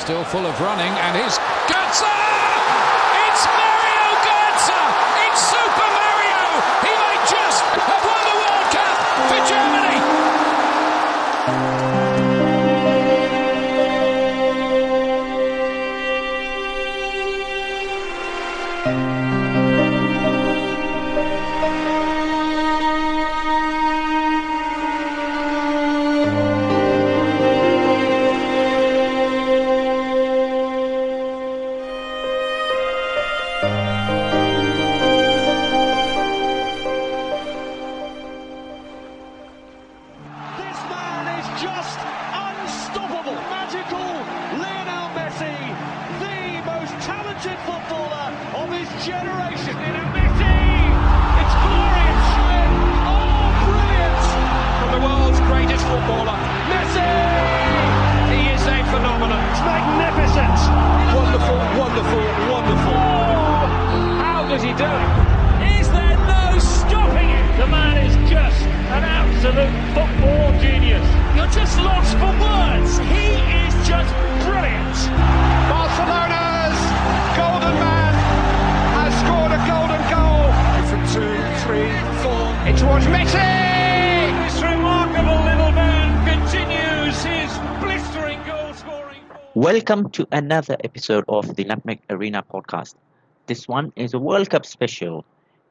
Still full of running, and here's Götze! It's Mario Welcome to another episode of the Nutmeg Arena podcast. This one is a World Cup special.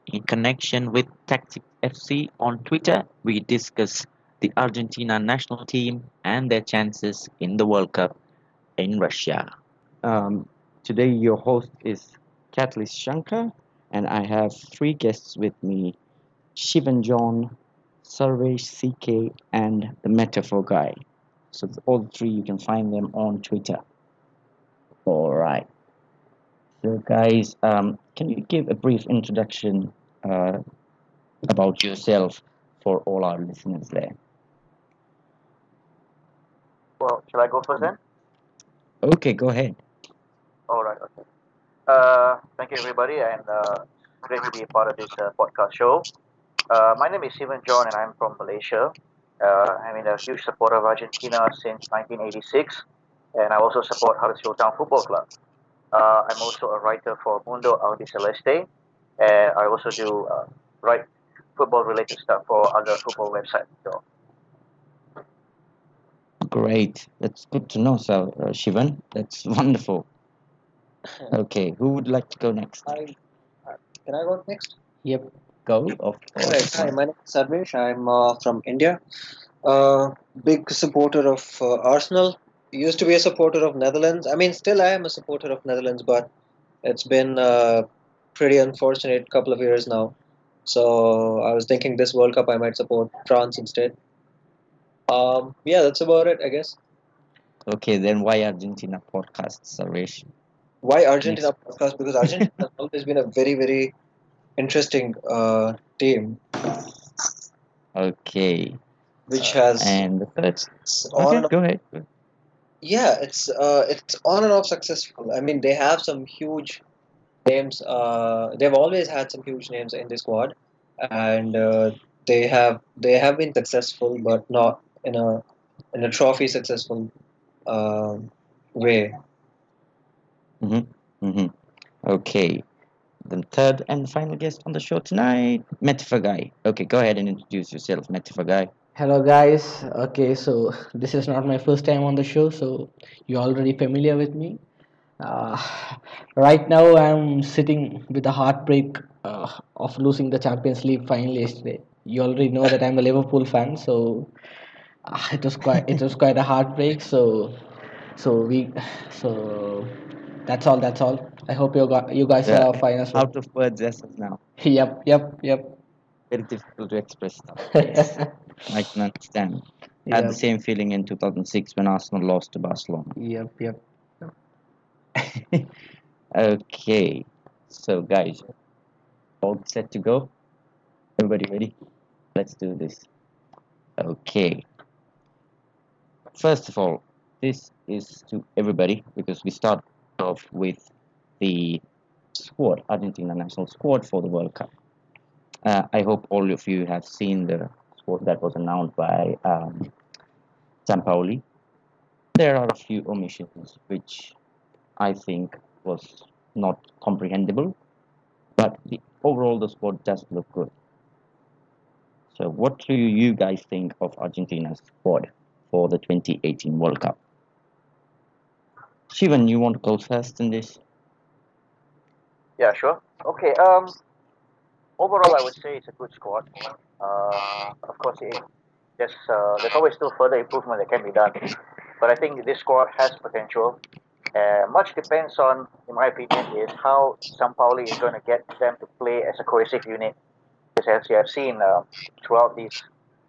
In connection with Tactic FC on Twitter, we discuss the Argentina national team and their chances in the World Cup in Russia. Um, today, your host is Catalyst Shankar, and I have three guests with me Shivan John, Sarvesh CK, and the Metaphor Guy. So all three you can find them on Twitter. All right. So guys, um, can you give a brief introduction uh, about yourself for all our listeners there? Well, shall I go first then? Okay, go ahead. All right. Okay. Uh, thank you, everybody, and uh, great to be a part of this uh, podcast show. Uh, my name is Steven John, and I'm from Malaysia. Uh, I'm a huge supporter of Argentina since 1986, and I also support Huddersfield Town Football Club. Uh, I'm also a writer for Mundo Albiceleste, and I also do uh, write football-related stuff for other football websites. So, Great. That's good to know, so uh, Shivan. That's wonderful. Okay, who would like to go next? Hi. uh, Can I go next? Yep. Go. Of Right. course. Hi, my name is Sarvesh. I'm uh, from India. Uh, big supporter of uh, Arsenal. Used to be a supporter of Netherlands. I mean, still I am a supporter of Netherlands, but it's been a pretty unfortunate couple of years now. So I was thinking this World Cup I might support France instead. Um, yeah, that's about it, I guess. Okay, then why Argentina podcast, Sarvesh? Why Argentina podcast? Because Argentina has always been a very, very interesting uh, team, Okay. which has And the third. Okay, go ahead. Yeah it's uh it's on and off successful i mean they have some huge names uh they've always had some huge names in the squad and uh, they have they have been successful but not in a in a trophy successful um way Mm-hmm. Okay. The third and final guest on the show tonight, Metaphor Guy. Okay, go ahead and introduce yourself, Metaphor Guy. Hello guys. Okay, so this is not my first time on the show, so you're already familiar with me. Uh, right now, I'm sitting with a heartbreak uh, of losing the Champions League final yesterday. You already know that I'm a Liverpool fan, so uh, it was quite it was quite a heartbreak. So, so we so that's all. That's all. I hope you got you guys Yeah, are fine as well. Out of words as of now. Yep, yep, yep. Very difficult to express stuff. I can understand. I had the same feeling in 2006 when Arsenal lost to Barcelona. Yep, yep. okay, so guys, all set to go? Everybody ready? Let's do this. Okay. First of all, this is to everybody because we start off with the squad, Argentina national squad for the World Cup. Uh, I hope all of you have seen the that was announced by um, Sampaoli. there are a few omissions which I think was not comprehensible, but the, overall the squad does look good. So, what do you guys think of Argentina's squad for the 2018 World Cup? Shivan, you want to go first in this? Yeah, sure. Okay. Um, overall, I would say it's a good squad. Uh, of course, it, there's uh, there's always still further improvement that can be done, but I think this squad has potential. Uh, much depends on, in my opinion, is how Sampaoli is going to get them to play as a cohesive unit. Because as you have seen uh, throughout these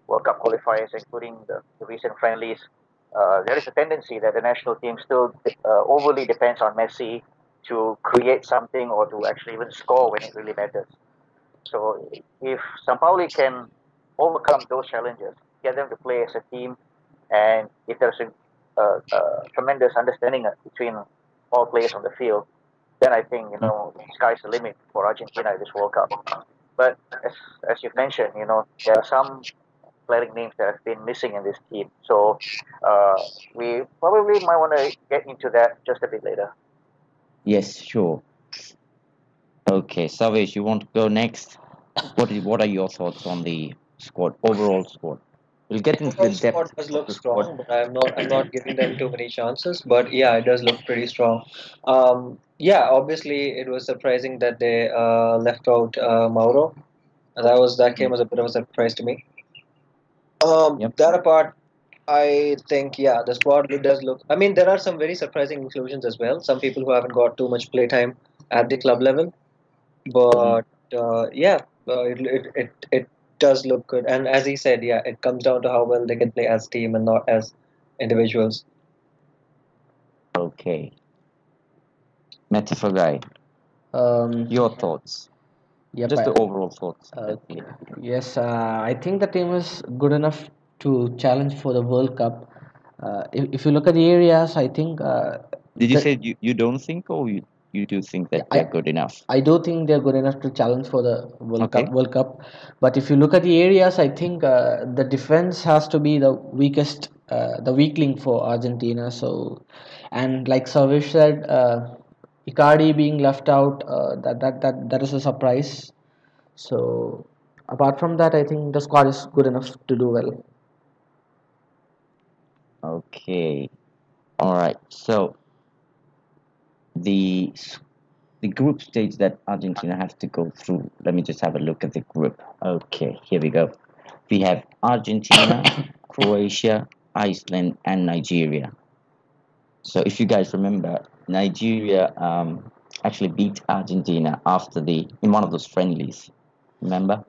World Cup qualifiers, including the, the recent friendlies, uh, there is a tendency that the national team still uh, overly depends on Messi to create something or to actually even score when it really matters. So if Sampaoli can overcome those challenges, get them to play as a team, and if there's a, a, a tremendous understanding between all players on the field, then I think you know sky's the limit for Argentina at this World Cup. But as as you've mentioned, you know there are some glaring names that have been missing in this team. So uh, we probably might want to get into that just a bit later. Yes, sure. Okay, Sarvesh, you want to go next? What is, what are your thoughts on the squad, overall squad? We'll get into the Overall depth. squad does look the strong, squad. but I'm not I'm not giving them too many chances. But yeah, it does look pretty strong. Um, yeah, obviously it was surprising that they uh, left out uh, Mauro. That was that came as a bit of a surprise to me. Um, Yep. that apart, I think yeah, the squad does look. I mean, there are some very surprising inclusions as well. Some people who haven't got too much playtime at the club level, but uh, yeah, uh, it, it it it does look good. And as he said, yeah, it comes down to how well they can play as team and not as individuals. Okay. Metaphor Guy, Um, your thoughts. yep, Just I- the overall thoughts. Uh, Yes, uh, I think the team is good enough to challenge for the World Cup. Uh, if, if you look at the areas, I think uh, Did you the- say you, you don't think or you, you do think that they're I- good enough? I do think they're good enough to challenge for the World Okay. Cup. World Cup, but if you look at the areas, I think uh, the defense has to be the weakest, uh, the weak link for Argentina. So, and like Sarvesh said, uh, Icardi being left out, uh, that that that that is a surprise. So, apart from that, I think the squad is good enough to do well. Okay. All right. So the the group stage that Argentina has to go through. Let me just have a look at the group. Okay, here we go. We have Argentina, Croatia, Iceland, and Nigeria. So if you guys remember, Nigeria um, actually beat Argentina after the in one of those friendlies. Remember?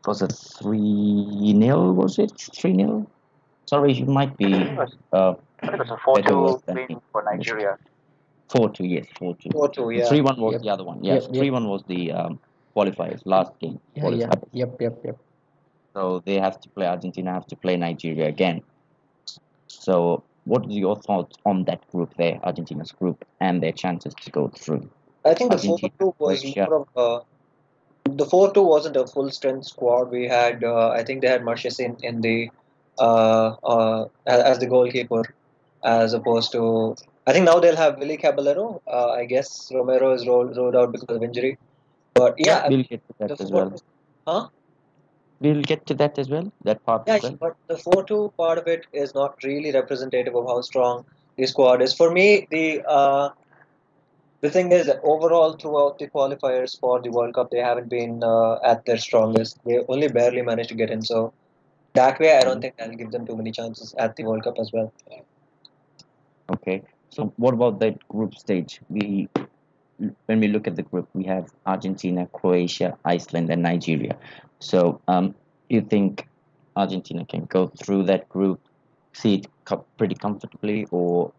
It Was it three 0 Was it three 0 Sorry, you might be uh, it was a 4 Better 2 win for Nigeria. four two. Yes, four two. Four two, yeah. Three one was Yep. the other one. Yes, Yep, yep. three one was the um, qualifiers last game. Yeah, yeah, yep, yep, yep. So they have to play Argentina have to play Nigeria again. So what is your thoughts on that group there, Argentina's group, and their chances to go through? I think the four Argentina, two was Croatia. more of a. The four two wasn't a full strength squad. We had, uh, I think they had Marchesin in the, uh, uh, as as the goalkeeper, as opposed to. I think now they'll have Willy Caballero. Uh, I guess Romero is rolled, rolled out because of injury. But yeah, I we'll get to that as well. huh? We'll get to that as well. That part Yeah, as well. but the four two part of it is not really representative of how strong the squad is. For me, the uh, the thing is that overall throughout the qualifiers for the World Cup, they haven't been uh, at their strongest. They only barely managed to get in. So that way, I don't think I'll give them too many chances at the World Cup as well. Okay. So what about that group stage? We when we look at the group, we have Argentina, Croatia, Iceland, and Nigeria. So um, you think Argentina can go through that group, see it co- pretty comfortably, or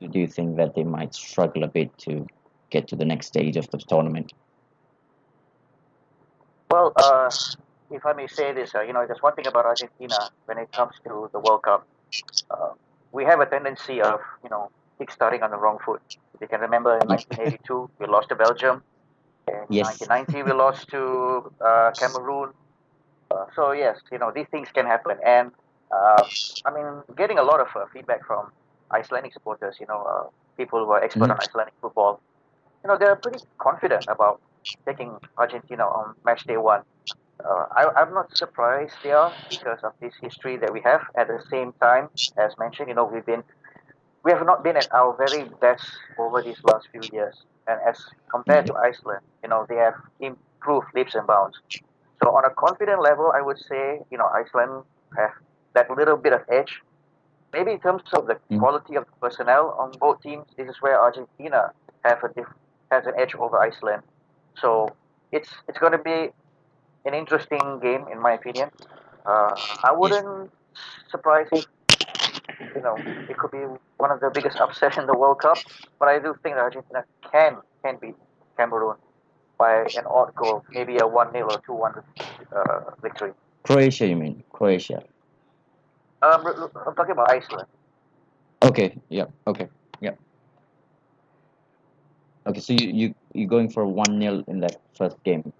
do you think that they might struggle a bit to get to the next stage of the tournament? Well, uh, if I may say this, uh, you know, there's one thing about Argentina when it comes to the World Cup. Uh, we have a tendency of, you know, kick-starting on the wrong foot. If you can remember in 1982, we lost to Belgium. In Yes. 1990, we lost to uh, Cameroon. Uh, so, yes, you know, these things can happen. And Uh, I mean, getting a lot of uh, feedback from Icelandic supporters, you know, uh, people who are expert on Icelandic football, you know, they're pretty confident about taking Argentina on match day one. Uh, I, I'm not surprised they are because of this history that we have. At the same time, as mentioned, you know, we've been we have not been at our very best over these last few years. And as compared to Iceland, you know, they have improved leaps and bounds. So on a confident level, I would say, you know, Iceland have that little bit of edge. Maybe in terms of the Mm. quality of personnel on both teams, this is where Argentina have a diff- has an edge over Iceland. So it's it's going to be an interesting game, in my opinion. Uh, I wouldn't surprise if you know it could be one of the biggest upsets in the World Cup, but I do think that Argentina can can beat Cameroon by an odd goal, maybe a one 0 or two one uh, victory. Croatia, you mean? Croatia. Um, I'm talking about Iceland. Okay. Yep. Okay. Yep. Okay. So you you you're going for one 0 in that first game.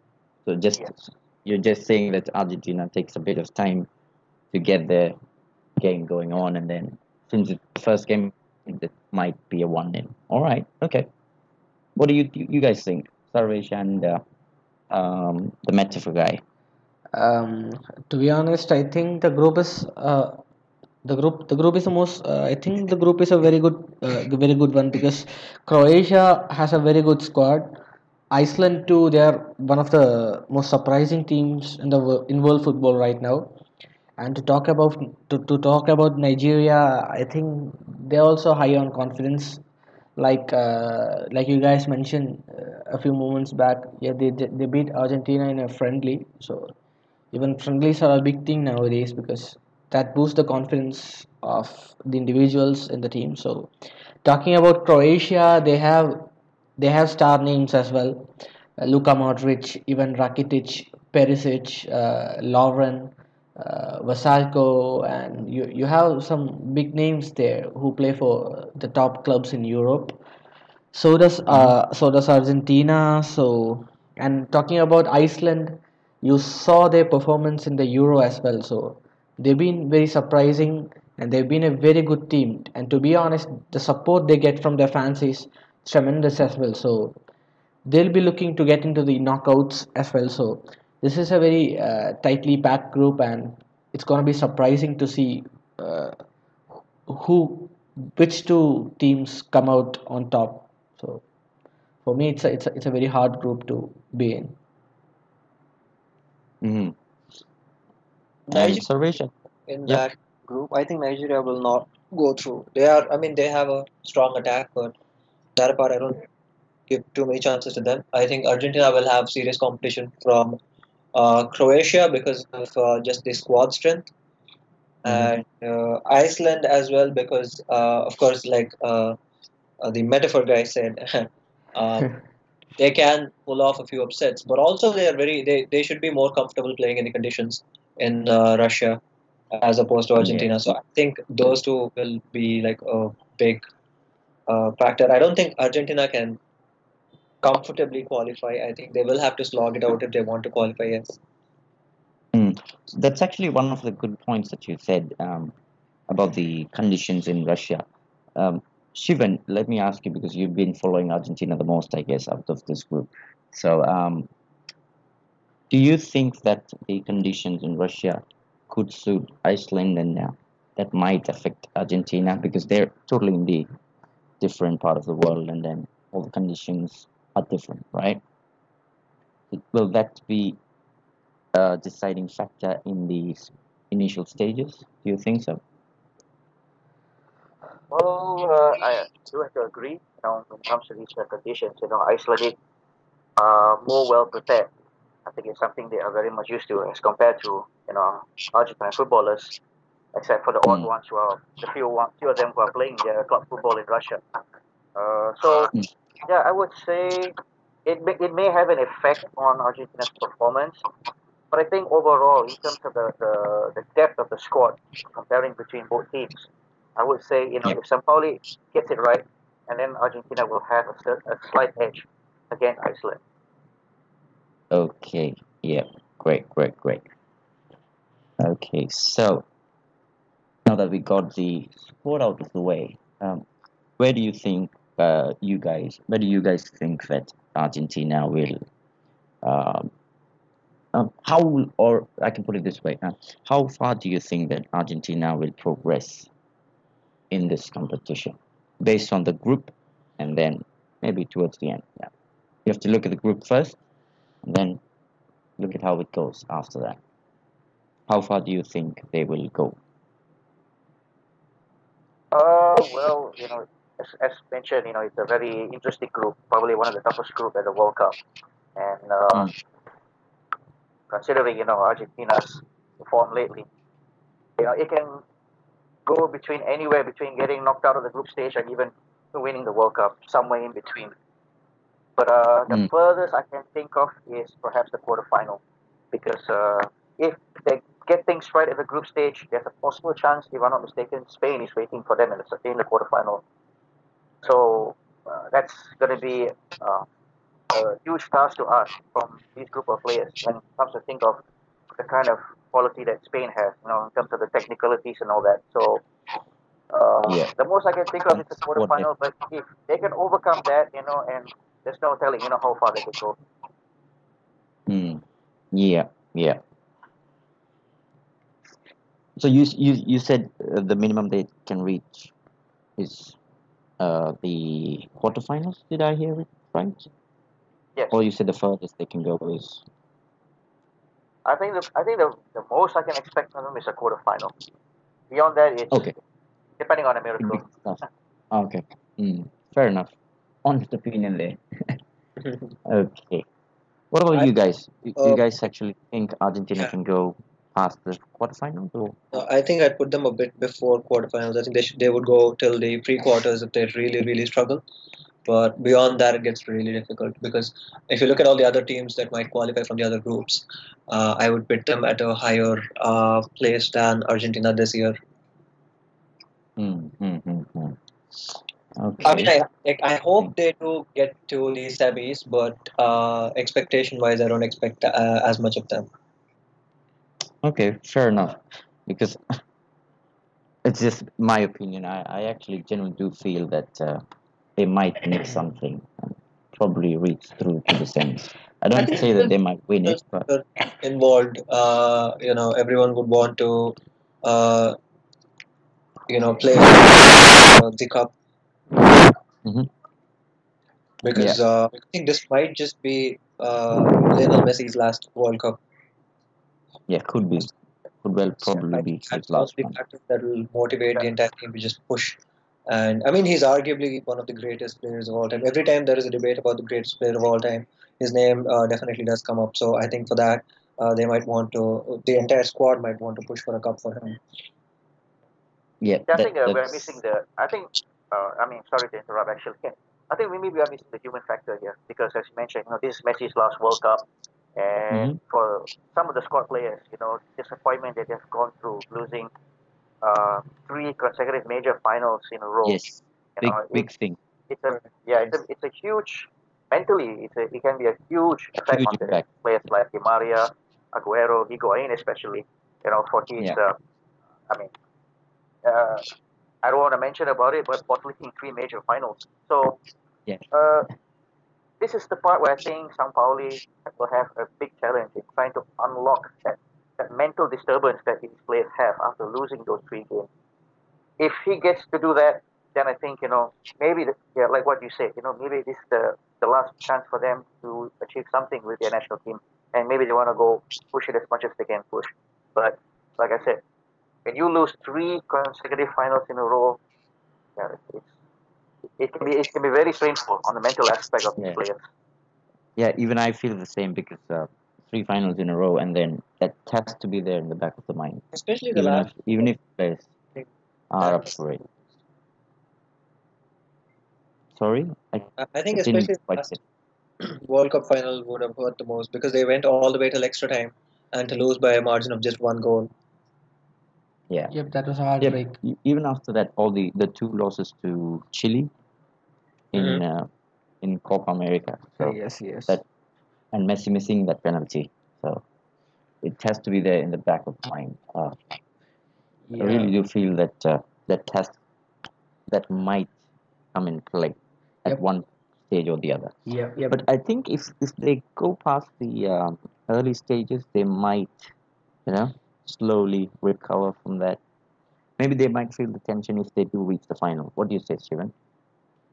So just Yes. You're just saying that Argentina takes a bit of time to get the game going on, and then since it's the first game, it might be a one 0 All right. Okay. What do you you, you guys think, Sarvesh and uh, um, the metaphor guy? Um, to be honest, I think the group is uh, the group the group is the most. Uh, I think the group is a very good uh, very good one because Croatia has a very good squad. Iceland too. They are one of the most surprising teams in the in world football right now. And to talk about to, to talk about Nigeria, I think they're also high on confidence. Like uh, like you guys mentioned uh, a few moments back, yeah, they they they beat Argentina in a friendly. So even friendlies are a big thing nowadays because that boosts the confidence of the individuals in the team. So talking about Croatia, they have they have star names as well. Uh, Luka Modric, even Rakitic, Perisic, uh, Lovren, uh, Vrsaljko, and you, you have some big names there who play for the top clubs in Europe. So does uh, so does Argentina. So and talking about Iceland, you saw their performance in the Euro as well. So they've been very surprising and they've been a very good team. And to be honest, the support they get from their fans is tremendous as well. So they'll be looking to get into the knockouts as well. So this is a very uh, tightly packed group, and it's going to be surprising to see uh, who, which two teams come out on top. So for me, it's a, it's a, it's a very hard group to be in. Mm-hmm. And Nigeria Sarvesh, in Yep. that group, I think Nigeria will not go through. They are, I mean, they have a strong attack, but that part I don't give too many chances to them. I think Argentina will have serious competition from uh, Croatia because of uh, just the squad strength, and uh, Iceland as well because, uh, of course, like uh, uh, the metaphor guy said, um, they can pull off a few upsets, but also they are very they, they should be more comfortable playing in the conditions in uh, Russia as opposed to Argentina. So I think those two will be like a big uh, factor. I don't think Argentina can comfortably qualify. I think they will have to slog it out if they want to qualify. Yes. Mm. That's actually one of the good points that you said um, about the conditions in Russia. Um, Shivan, let me ask you because you've been following Argentina the most, I guess, out of this group. So, um, do you think that the conditions in Russia could suit Iceland and uh, that might affect Argentina because they're totally in the different part of the world and then all the conditions are different, right? Will that be a deciding factor in these initial stages? Do you think so? Well, uh, I do have to agree. You know, when it comes to these uh, conditions, you know, Icelandic are more well prepared. I think it's something they are very much used to as compared to you know Argentine footballers, except for the odd Mm. ones who are the few one, few of them who are playing their club football in Russia. Uh, so Mm. yeah, I would say it may, it may have an effect on Argentina's performance, but I think overall, in terms of the, the, the depth of the squad, comparing between both teams, I would say you know if Sampaoli gets it right, and then Argentina will have a, a slight edge against Iceland. Okay. Yeah. Great. Great. Great. Okay. So, now that we got the sport out of the way, um, where do you think uh, you guys, where do you guys think that Argentina will, um, um, how, or I can put it this way, uh, how far do you think that Argentina will progress in this competition based on the group and then maybe towards the end? Yeah. You have to look at the group first and then look at how it goes after that. How far do you think they will go? Uh, well, you know, as, as mentioned, you know, it's a very interesting group, probably one of the toughest group at the World Cup. And uh, Mm. considering, you know, Argentina's form lately, you know, it can go between anywhere between getting knocked out of the group stage and even winning the World Cup, somewhere in between. But uh, the Mm. furthest I can think of is perhaps the quarterfinal, because uh, if they get things right at the group stage, there's a possible chance, if I'm not mistaken, Spain is waiting for them in the, in the quarterfinal. So uh, that's going to be uh, a huge task to us from this group of players when it comes to think of the kind of quality that Spain has, you know, in terms of the technicalities and all that. So uh, Yeah. the most I can think of is the That's what they- quarterfinal, but if they can overcome that, you know, and there's no telling, you know, how far they could go. Hmm. Yeah, yeah. So you you you said uh, the minimum they can reach is uh the quarterfinals. Did I hear it right? Yes. Or you said the furthest they can go is I think the I think the, the most I can expect from them is a quarterfinal. Beyond that, it's Okay. depending on a miracle. Okay. Hmm. Fair enough. Honest opinion there. Okay. What about I- you guys? You, you uh, guys actually think Argentina yeah. can go past the quarterfinals or? Uh, I think I'd put them a bit before quarterfinals. I think they should, they would go till the pre-quarters if they really really struggle. But beyond that, it gets really difficult because if you look at all the other teams that might qualify from the other groups, uh, I would put them at a higher uh, place than Argentina this year. Hmm. Hmm. Hmm. hmm. Okay. I mean, I like, I hope they do get to the semis, but uh, expectation-wise, I don't expect uh, as much of them. Okay, fair enough. Because it's just my opinion. I, I actually genuinely do feel that uh, they might make something and probably reach through to the semis. I don't think say that they might win it, but involved, uh, you know, everyone would want to, uh, you know, play the cup Mhm. because uh, I think this might just be uh, Lionel Messi's last World Cup. Yeah, could be, could well probably I be think his that's last the one. that will motivate the entire team to just push. And I mean, he's arguably one of the greatest players of all time. Every time there is a debate about the greatest player of all time, his name uh, definitely does come up. So I think for that, uh, they might want to, the entire squad might want to push for a cup for him. Yeah, Yeah, I that, think uh, we're missing the. I think. Uh, I mean, sorry to interrupt. Actually, I think maybe we are missing the human factor here because, as you mentioned, you know, this is Messi's last World Cup, and for some of the squad players, you know, disappointment that they've gone through, losing uh, three consecutive major finals in a row. yes, you big know, big it, thing, it's a yeah, it's a it's a huge mentally. It's a, it can be a huge effect Huge on the impact. players like Di Maria, Aguero, Higuain, especially. You know, for his. Yeah. Uh, I mean, uh, I don't want to mention about it, but bottling three major finals. So, Yeah. uh, this is the part where I think Sampaoli will have a big challenge in trying to unlock that, that mental disturbance that these players have after losing those three games. If he gets to do that, then I think you know maybe the, yeah, like what you said, you know maybe this is the the last chance for them to achieve something with their national team, and maybe they want to go push it as much as they can push. But like I said, when you lose three consecutive finals in a row, yeah, it's, it can be it can be very painful on the mental aspect of the Yeah. players. Yeah, even I feel the same because uh, three finals in a row, and then that has to be there in the back of the mind. Especially the Even if last. even if players are up for it. Sorry, I I I think didn't especially the last get. World Cup final would have hurt the most because they went all the way till extra time and to lose by a margin of just one goal. Yeah. Yep, that was a Yeah, heartbreak. e- even after that, all the, the two losses to Chile in Mhm. uh, in Copa America. So yes, yes. that and Messi missing that penalty. So it has to be there in the back of mind. Uh, I really do feel that uh, that test that might come in play at Yep. one stage or the other. Yeah, yeah. But I think if if they go past the um, early stages, they might, you know, slowly recover from that. Maybe they might feel the tension if they do reach the final. What do you say, Steven?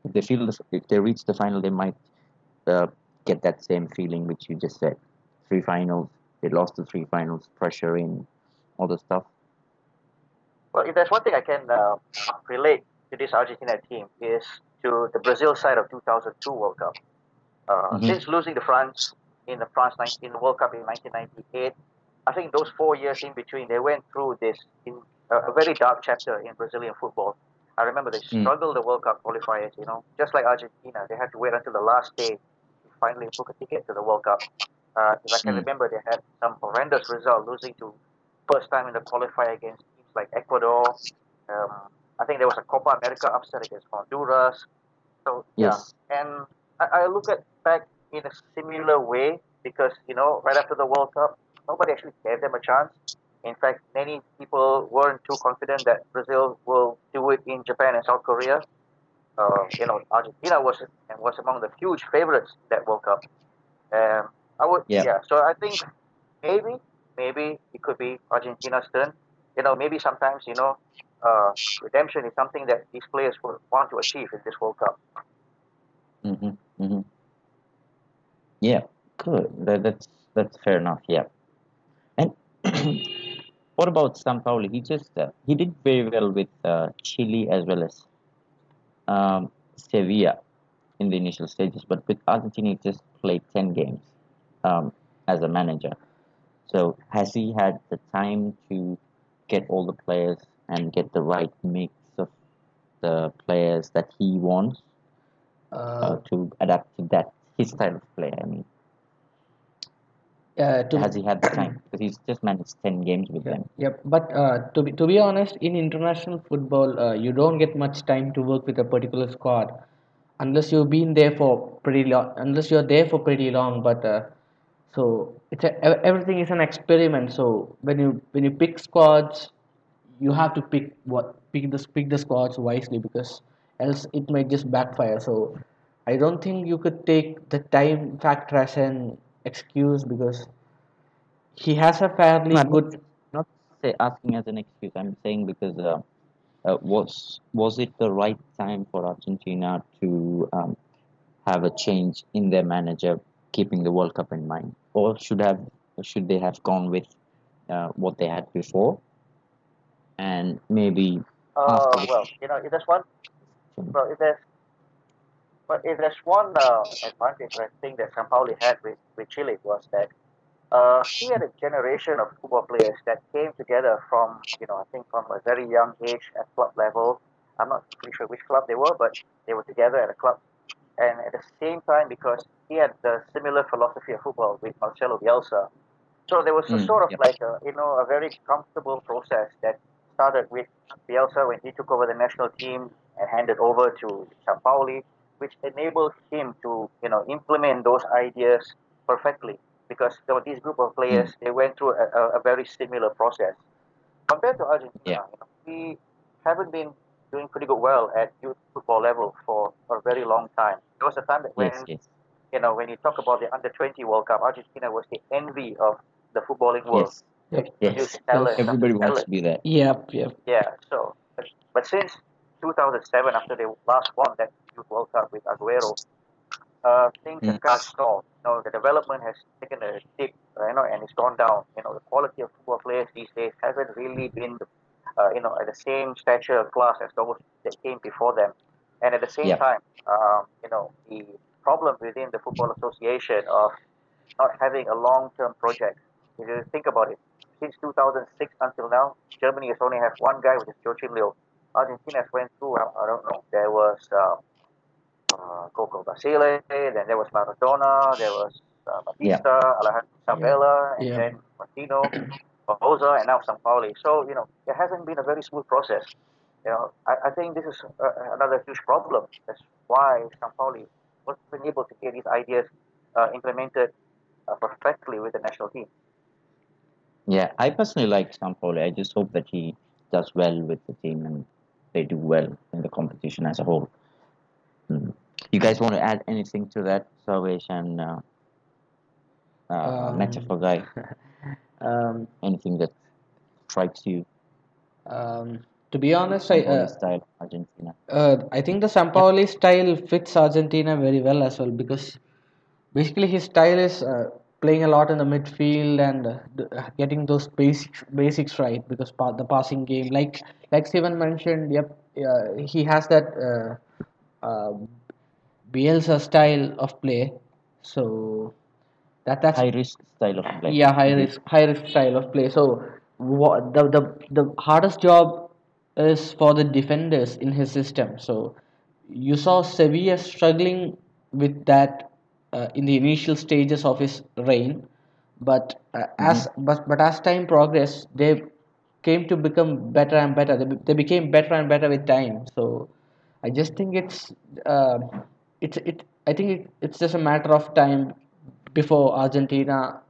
If they feel the, if they reach the final, they might uh, get that same feeling which you just said. Three finals, they lost the three finals, pressure in, all the stuff. Well, if there's one thing I can uh, relate to this Argentina team is to the Brazil side of 2002 World Cup. Uh, Mhm. Since losing to France in the France 19 World Cup in 1998, I think those four years in between, they went through this in uh, a very dark chapter in Brazilian football. I remember they Mm. struggled the World Cup qualifiers. You know, just like Argentina, they had to wait until the last day to finally book a ticket to the World Cup. Uh, if I can Mm. remember, they had some horrendous result, losing to first time in the qualifier against teams like Ecuador. Um, I think there was a Copa America upset against Honduras. So Yes. yeah, and I, I look at back in a similar way because you know right after the World Cup, nobody actually gave them a chance. In fact, many people weren't too confident that Brazil will do it in Japan and South Korea. Uh, you know, Argentina was and was among the huge favorites that World Cup. Um, I would, Yeah. yeah. So I think maybe, maybe it could be Argentina's turn. You know, maybe sometimes you know, uh, redemption is something that these players would want to achieve in this World Cup. Mm-hmm. Mm-hmm. Yeah, good. That, that's that's fair enough. Yeah. And what about Sampaoli? He just uh, he did very well with uh, Chile as well as um, Sevilla in the initial stages, but with Argentina, he just played ten games um, as a manager. So has he had the time to get all the players and get the right mix of the players that he wants? uh, Uh, to adapt to that his style of play. I mean, uh, to, has he had the time? Because he's just managed ten games with them. Yep, but uh, to be to be honest, in international football, uh, you don't get much time to work with a particular squad, unless you've been there for pretty long. Unless you're there for pretty long, but uh, so it's a, everything is an experiment. So when you when you pick squads, you have to pick what pick the pick the squads wisely because else it might just backfire. So I don't think you could take the time factor as an excuse because he has a fairly No, good not say asking as an excuse. I'm saying because uh, uh, was was it the right time for Argentina to um, have a change in their manager, keeping the World Cup in mind, or should have should they have gone with uh, what they had before, and maybe Uh, well, you know, if there's one, well, if there's, but if there's one uh, advantage I think that Sampaoli had with, with Chile was that uh, he had a generation of football players that came together from, you know, I think from a very young age at club level. I'm not pretty sure which club they were, but they were together at a club. And at the same time, because he had the similar philosophy of football with Marcelo Bielsa, so there was a Mm, sort of yep. like a, you know, a very comfortable process that started with Bielsa when he took over the national team and handed over to Sampaoli, which enabled him to, you know, implement those ideas perfectly because were these group of players, they went through a, a, a very similar process. Compared to Argentina, Yeah. you know, we haven't been doing pretty good well at youth football level for a very long time. There was a time that when yes, yes, you know, when you talk about the under 20 World Cup, Argentina was the envy of the footballing world. yes, yes. Talent Everybody wants talent. to be there. Yep, yep. Yeah, so, but, but since 2007, after they last won that Youth World Cup with Aguero, uh, things have Mm. kind of stalled. You know, the development has taken a dip, uh, you know, and it's gone down. You know, the quality of football players these days hasn't really been, uh, you know, at the same stature of class as those that came before them. And at the same Yeah. time, um, you know, the problem within the Football Association of not having a long-term project. If you think about it, since 2006 until now, Germany has only had one guy, which is Joachim Löw. Argentina has went through, I, I don't know, there was uh, uh, Coco Basile, then there was Maradona, there was uh, Yeah. Batista, Alejandro Sabella, and Yeah. then Martino, Bauza, and now San Sampaoli. So, you know, there hasn't been a very smooth process. You know, I, I think this is uh, another huge problem. That's why San Sampaoli wasn't able to get these ideas uh, implemented uh, perfectly with the national team. Yeah, I personally like San Sampaoli. I just hope that he does well with the team and they do well in the competition as a whole. You guys want to add anything to that, Salvation and uh, uh, Um, metaphor guy? Um, Anything that strikes you? um, to be honest, I uh, style Argentina. uh, I think the Sampaoli style fits Argentina very well as well because basically his style is uh, playing a lot in the midfield and uh, uh, getting those basics basics right because pa- the passing game like like Steven mentioned yep uh, he has that uh, uh, Bielsa style of play. So that that's High risk style of play. yeah high risk high risk style of play. So what the, the the hardest job is for the defenders in his system. So you saw Sevilla struggling with that uh, in the initial stages of his reign. But uh, as but, but as time progressed they came to become better and better. They, be- they became better and better with time. So i just think it's uh, it's it i think it, it's just a matter of time before argentina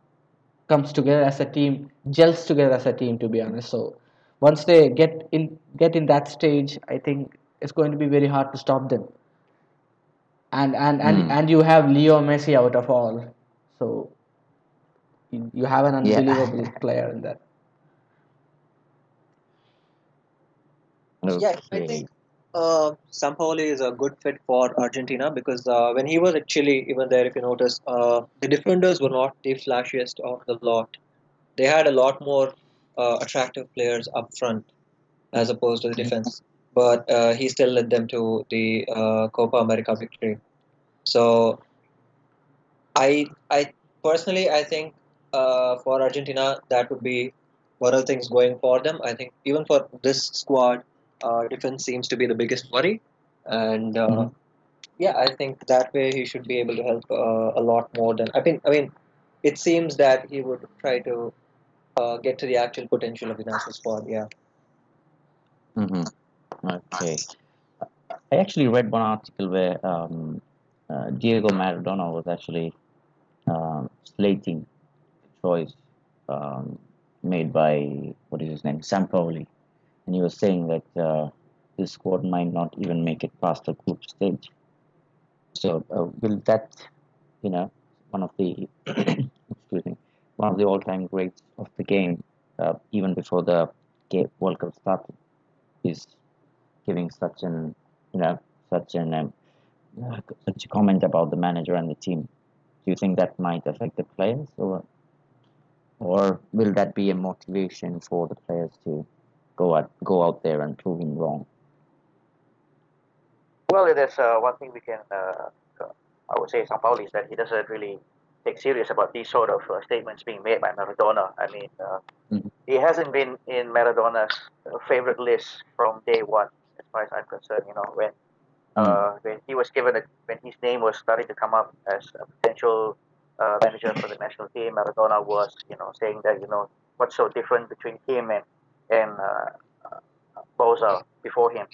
comes together as a team gels together as a team to be honest. So once they get in get in that stage i think it's going to be very hard to stop them. And and and, Hmm. and you have leo messi out of all. So you, you have an Yeah. unbelievable player in that. Yeah, I think uh, Sampaoli is a good fit for Argentina because uh, when he was at Chile, even there, if you notice, uh, the defenders were not the flashiest of the lot. They had a lot more uh, attractive players up front as opposed to the defense, but uh, he still led them to the uh, Copa America victory. So, I I personally I think uh, for Argentina that would be one of the things going for them. I think even for this squad, uh, defense seems to be the biggest worry, and uh, Mhm. yeah, I think that way he should be able to help uh, a lot more than I think. I mean, it seems that he would try to uh, get to the actual potential of the national squad. Yeah. Mm-hmm. Okay. I actually read one article where um, uh, Diego Maradona was actually um, slating the choice um, made by what is his name, Sampaoli, and he was saying that uh, this squad might not even make it past the group stage. So uh, will that, you know, one of the excuse me, one of the all-time greats of the game, uh, even before the World Cup started, is giving such an, you know, such an um, such a comment about the manager and the team. Do you think that might affect the players, or or will that be a motivation for the players to go out go out there and prove him wrong? Well, there's uh, one thing we can, uh, I would say, Sampaoli is that he doesn't really take serious about these sort of uh, statements being made by Maradona. I mean, uh, Mhm. he hasn't been in Maradona's favorite list from day one, as far as I'm concerned. You know, when uh, when he was given a, when his name was starting to come up as a potential uh, manager for the national team, Maradona was, you know, saying that you know what's so different between him and and uh, Bauza before him.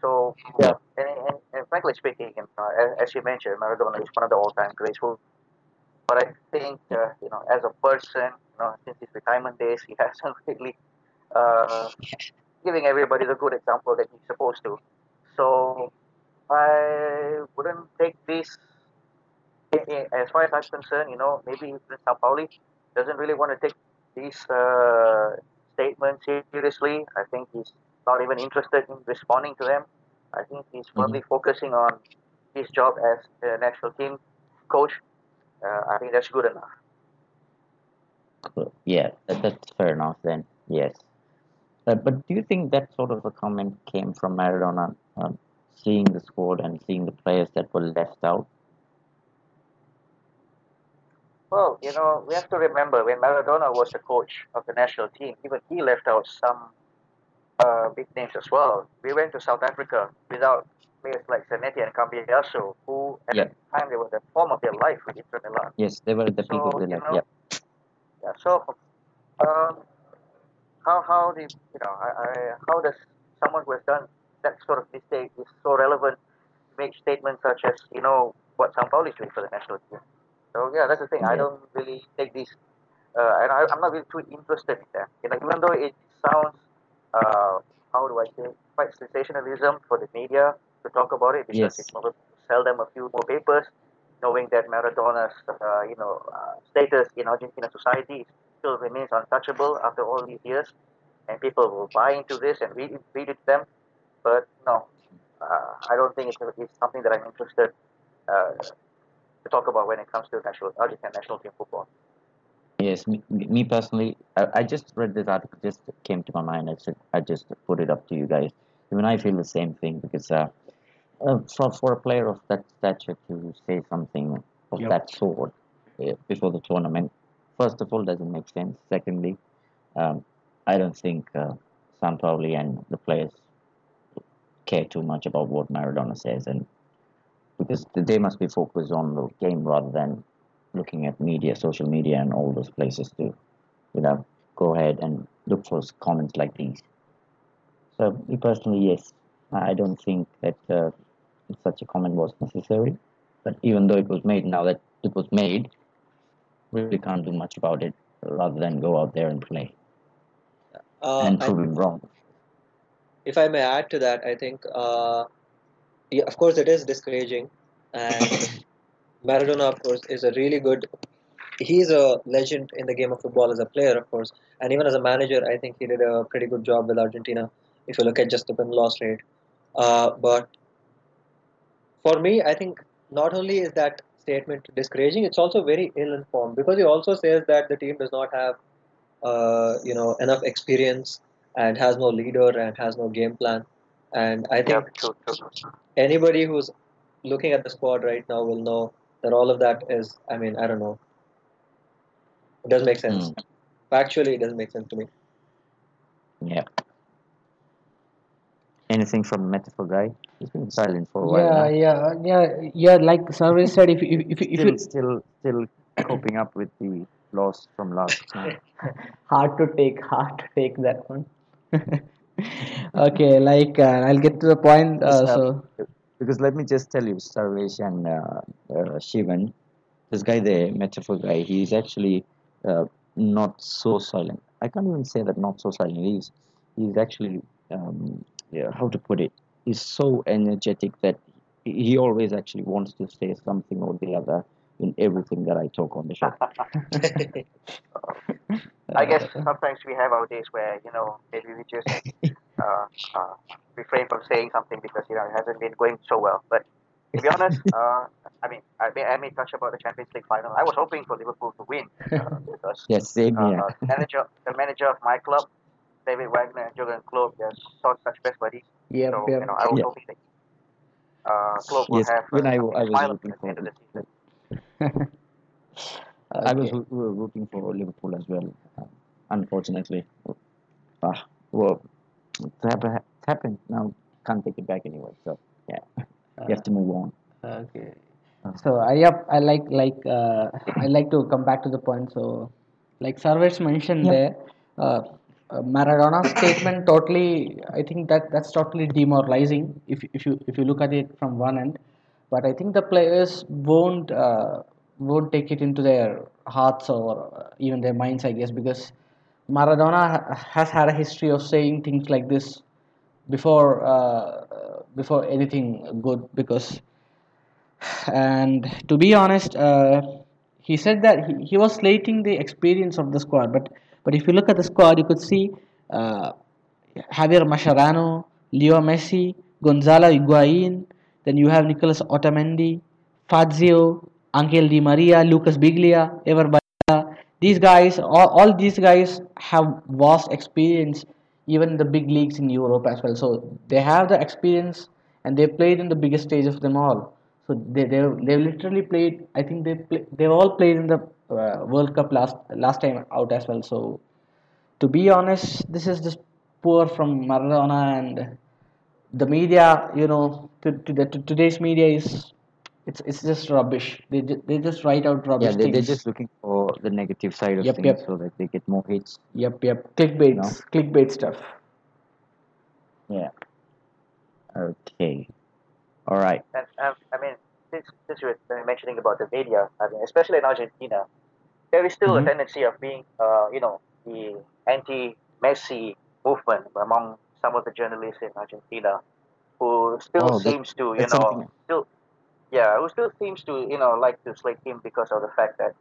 So yeah, and, and, and frankly speaking, as, as you mentioned, Maradona is one of the all-time greats. Who, but I think uh, you know, as a person, you know, since his retirement days, he hasn't really uh, giving everybody the good example that he's supposed to. So I wouldn't take this. As far as I'm concerned, you know, maybe even Sampaoli doesn't really want to take these uh, statements seriously. I think he's not even interested in responding to them. I think he's probably focusing on his job as a national team coach. Uh, I think that's good enough. Yeah, that, that's fair enough then. Yes. Uh, but do you think that sort of a comment came from Maradona, um, seeing the squad and seeing the players that were left out? Well, you know, we have to remember when Maradona was the coach of the national team, even he left out some uh, big names as well. We went to South Africa without players like Zanetti and Cambiasso, who at Yeah. the time they were the form of their life with Inter Milan. Yes, they were the peak So, of their life. know, Yeah. Yeah. So, um, how how the you know I, I, how does someone who has done that sort of mistake is so relevant make statements such as you know what Sampaoli is doing for the national team? So yeah, that's the thing. I don't really take this, uh, and I, I'm not really too interested in them. You know, even though it sounds uh, how do I say, quite sensationalism for the media to talk about it because Yes. it will sell them a few more papers, knowing that Maradona's, uh, you know, uh, status in Argentina society still remains untouchable after all these years, and people will buy into this and read it, read it to them. But no, uh, I don't think it's, it's something that I'm interested uh, to talk about when it comes to national Argentine national team football. Yes, me, me personally, I, I just read this article, just came to my mind. I said I just put it up to you guys. Even I feel the same thing because uh, uh, for for a player of that stature to say something of Yep. that sort uh, before the tournament, first of all, doesn't make sense. Secondly, um, I don't think uh, Sampaoli and the players care too much about what Maradona says, and because they must be focused on the game rather than looking at media, social media, and all those places to, you know, go ahead and look for comments like these. So, me personally, yes, I don't think that uh, such a comment was necessary. But even though it was made, now that it was made, we really can't do much about it rather than go out there and play Uh, and I prove him wrong. if I may add to that, I think, uh, yeah, of course, it is discouraging, and Maradona, of course, is a really good. He's a legend in the game of football as a player, of course, and even as a manager, I think he did a pretty good job with Argentina. If you look at just the win loss rate, uh, but for me, I think not only is that statement discouraging, it's also very ill-informed because he also says that the team does not have, uh, you know, enough experience and has no leader and has no game plan. And I Yeah, think true, true. anybody who's looking at the squad right now will know that all of that is, I mean, I don't know. It doesn't make sense. Mm. Factually, it doesn't make sense to me. Yeah. Anything from Metaphor guy? He's been silent for a while. Yeah, now. yeah, yeah, yeah. Like Sarvesh said, if if if, if still, you still, still coping up with the loss from last night. hard to take, hard to take that one. okay, like uh, I'll get to the point. Uh, Because, so because let me just tell you, Sarvesh and uh, uh, Shivan, this guy there, Metaphor guy, he's actually uh, not so silent. I can't even say that not so silent. He's he's actually um, yeah, how to put it? He's so energetic that he always actually wants to say something or the other in everything that I talk on the show. I guess sometimes we have our days where you know maybe we just uh, uh, refrain from saying something because you know it hasn't been going so well. But to be honest, uh, I mean, I may, I may touch about the Champions League final. I was hoping for Liverpool to win uh, because Yes, same uh, here. uh, manager, the manager of my club, David Wagner and Jurgen Klopp, they're sort such best buddies. yep, so yep. you know, I was Yeah. hoping that uh, Klopp will Yes, have when uh, I, something I was smile at the end of for the season. I was roo- roo- rooting for Liverpool as well. Uh, unfortunately, ah, well, it happened. Happened. Now can't take it back anyway. So yeah, you have to move on. Okay. So I yep, I like like uh, I like to come back to the point. So, like Sarvesh mentioned Yep. there, uh, uh, Maradona's statement totally. I think that that's totally demoralizing if if you if you look at it from one end. But I think the players won't uh, won't take it into their hearts or uh, even their minds. I guess because Maradona has had a history of saying things like this before uh, before anything good because and to be honest, uh, he said that he, he was slating the experience of the squad. But but if you look at the squad, you could see uh, Javier Mascherano, Leo Messi, Gonzalo Higuain. Then you have Nicolas Otamendi, Fazio, Angel Di Maria, Lucas Biglia, Ever. These guys, all, all these guys have vast experience, even in the big leagues in Europe as well. So they have the experience and they played in the biggest stage of them all. So they they they literally played. I think they play, they all played in the uh, World Cup last last time out as well. So to be honest, this is just poor from Maradona and the media. You know, to, to the to today's media is it's it's just rubbish. They they just write out rubbish Yeah, they, they're just looking for the negative side of Yep, things yep. so that they get more hits. Yep, yep. Clickbaits, No. clickbait stuff. Yeah. Okay. All right. And um, I mean, since, since you were mentioning about the media, I mean, especially in Argentina, there is still Mhm. a tendency of being, uh, you know, the anti-Messi movement among some of the journalists in Argentina who still Oh, that, seems to, you know, something. still, yeah, who still seems to, you know, like to slate him because of the fact that,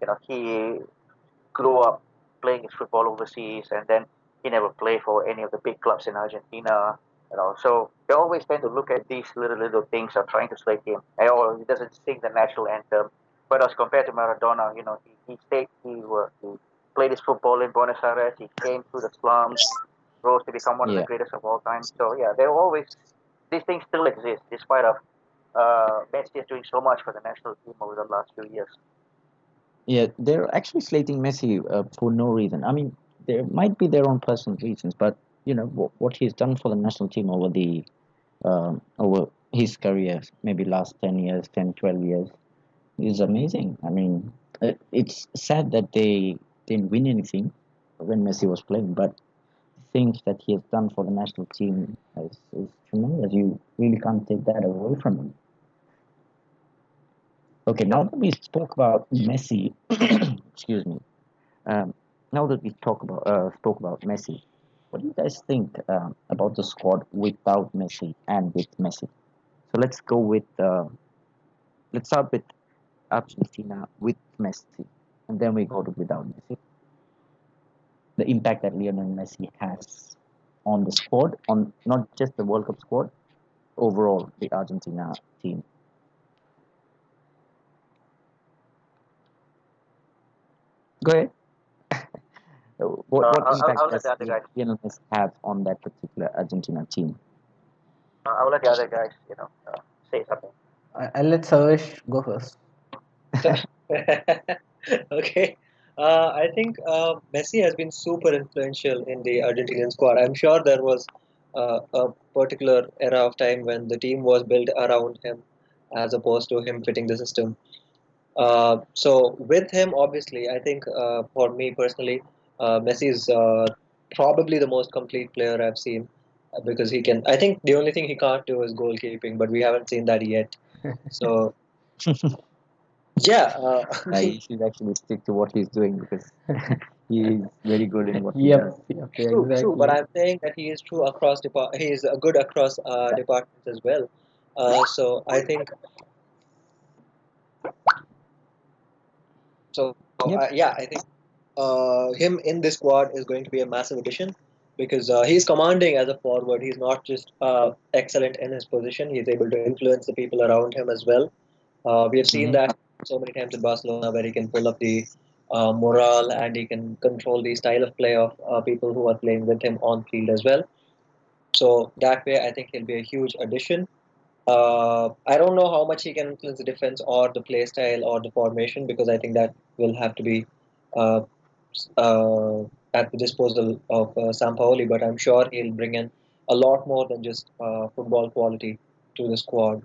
you know, he grew up playing his football overseas and then he never played for any of the big clubs in Argentina. You know, so they always tend to look at these little little things of trying to slate him. Oh, he doesn't sing the national anthem. But as compared to Maradona, you know, he, he stayed, he, uh, he played his football in Buenos Aires. He came through the slums, rose to become one of the greatest of all time. So yeah, there always these things still exist despite of uh, Messi is doing so much for the national team over the last few years. Yeah, they're actually slating Messi uh, for no reason. I mean, there might be their own personal reasons, but you know what, what he's done for the national team over the um, over his career, maybe last 10 years, 10, 12 years, is amazing. I mean, uh, it's sad that they didn't win anything when Messi was playing, but things that he has done for the national team is, is tremendous. You really can't take that away from him. Okay, now that we spoke about Messi, excuse me. Um, now that we talk about uh, spoke about Messi, what do you guys think um, about the squad without Messi and with Messi? So let's go with uh, let's start with Argentina with Messi, and then we go to without Messi. The impact that Lionel Messi has on the squad, on not just the World Cup squad, overall the Argentina team. Go ahead. what Uh, what I'll, I'll, impact I'll does the other. Lionel Messi have on that particular Argentina team? Uh, I'll let the other guys, you know, uh, say something. I- I'll let Sarvesh go first. okay. Uh, I think uh, Messi has been super influential in the Argentinian squad. I'm sure there was uh, a particular era of time when the team was built around him as opposed to him fitting the system. Uh, so with him, obviously, I think uh, for me personally, uh, Messi is uh, probably the most complete player I've seen because he can. I think the only thing he can't do is goalkeeping, but we haven't seen that yet. So yeah, uh, Uh, he should actually stick to what he's doing because he is very good in what he Yep, does. yep, yeah, true, true. But. I'm saying that he is true across depart. He is uh, good across uh, departments as well. Uh, so I think. So Yep. uh, yeah, I think uh, him in this squad is going to be a massive addition because uh, he's commanding as a forward. He's not just uh, excellent in his position. He's able to influence the people around him as well. Uh, we have seen Mhm. that so many times in Barcelona, where he can pull up the uh, morale and he can control the style of play of uh, people who are playing with him on field as well. So that way, I think he'll be a huge addition. Uh, I don't know how much he can influence the defense or the play style or the formation because I think that will have to be uh, uh, at the disposal of uh, Sampaoli. But I'm sure he'll bring in a lot more than just football quality to the squad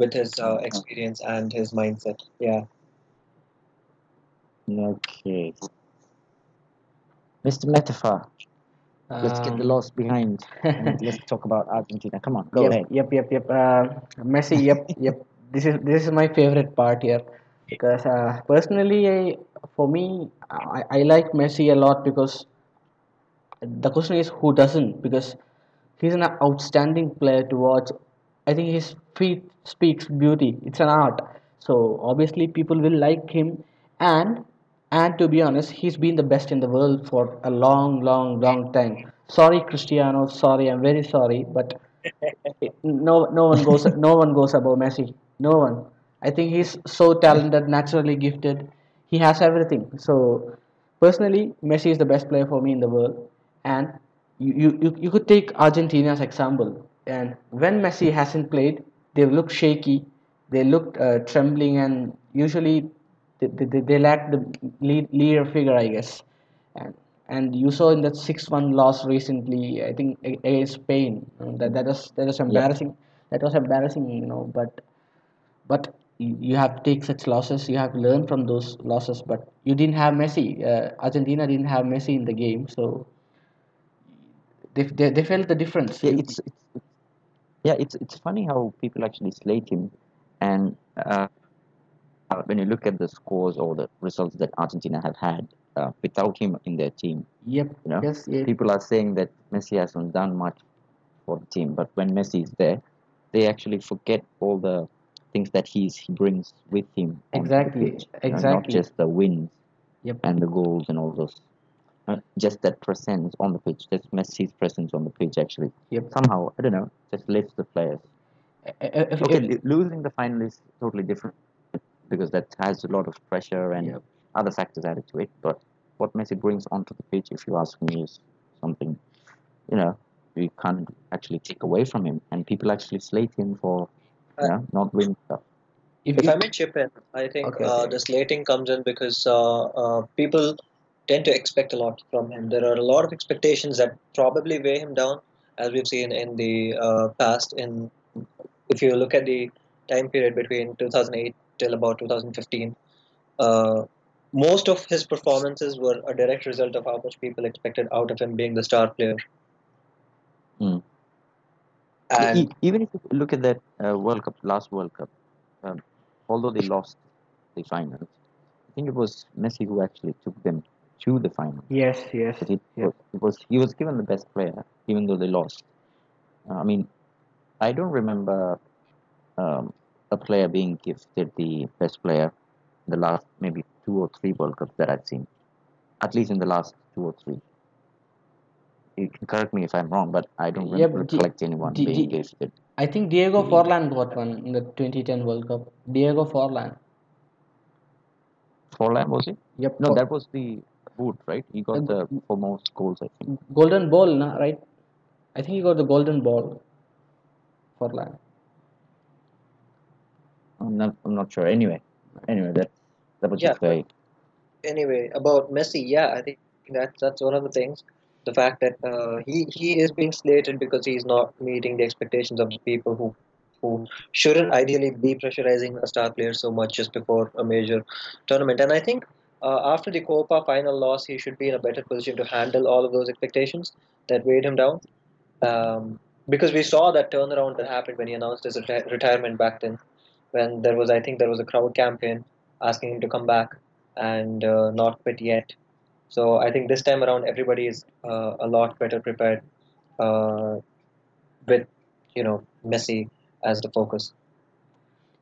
with his uh, experience and his mindset. Yeah. Okay. Mr. Metaphor, let's get the Um, loss behind and let's talk about Argentina. Come on, go yep, ahead. yep, yep, yep. Uh, Messi, yep, yep. This is this is my favorite part here because uh, personally, I, for me, I, I like Messi a lot because the question is who doesn't because he's an outstanding player to watch. I think his feet speaks beauty. It's an art. So obviously people will like him and and to be honest, he's been the best in the world for a long, long, long time. Sorry, Cristiano. Sorry, I'm very sorry, but no no one goes no one goes above Messi. No one. I think he's so talented, naturally gifted. He has everything. So personally, Messi is the best player for me in the world. And you, you, you could take Argentina's example. And when Messi hasn't played, they look shaky, they look uh, trembling, and usually they, they, they lack the lead, leader figure, I guess. And and you saw in that six-one loss recently, I think against Spain, that that was that was embarrassing. That was embarrassing, you know. But but you, you have to take such losses. You have to learn from those losses. But you didn't have Messi. Uh, Argentina didn't have Messi in the game, so they, they, they felt the difference. Yeah, it's it's- yeah, it's it's funny how people actually slate him, and uh, when you look at the scores or the results that Argentina have had uh, without him in their team. Yep. You know, Yes. It, people are saying that Messi hasn't done much for the team, but when Messi is there, they actually forget all the things that he's he brings with him. Exactly, pitch, you know, not just the wins Yep. and the goals and all those. Uh, just that presence on the pitch, just Messi's presence on the pitch actually Yep. somehow I don't know just lifts the players. if, if, Okay, if- losing the final is totally different because that has a lot of pressure and Yep. other factors added to it. But what Messi brings onto the pitch, if you ask me, is something you know we can't actually take away from him, and people actually slate him for you know not winning stuff. if, If if- I may chip in, I think Okay, uh, okay. the slating comes in because uh, uh, people tend to expect a lot from him. There are a lot of expectations that probably weigh him down, as we've seen in the uh, past. In if you look at the time period between 2008 till about 2015, uh, most of his performances were a direct result of how much people expected out of him being the star player. Mm. And even if you look at that uh, World Cup, last World Cup, um, although they lost the finals, I think it was Messi who actually took them to the final. yes, yes, it, yes. was, he was given the best player, even though they lost. Uh, I mean, I don't remember um, a player being gifted the best player in the last maybe two or three World Cups that I've seen. At least in the last two or three. You can correct me if I'm wrong, but I don't Yeah, rem- but anyone being gifted. I think Diego Forlan got one in the 2010 World Cup. Diego Forlan. Forlan was it? Yep. No, for- that was the boot, right? He got the for most goals, I think. Golden Ball, na, right? I think he got the Golden Ball. Forlan. I'm not, I'm not sure. Anyway, anyway, that that was Yeah, just a anyway, about Messi, yeah, I think that's that's one of the things. The fact that uh, he he is being slated because he's not meeting the expectations of the people who who shouldn't ideally be pressurizing a star player so much just before a major tournament. And I think uh, after the Copa final loss, he should be in a better position to handle all of those expectations that weighed him down. Um, because we saw that turnaround that happened when he announced his reti- retirement back then, when there was I think there was a crowd campaign asking him to come back and uh, not quit yet. So I think this time around everybody is uh, a lot better prepared uh, with you know Messi as the focus.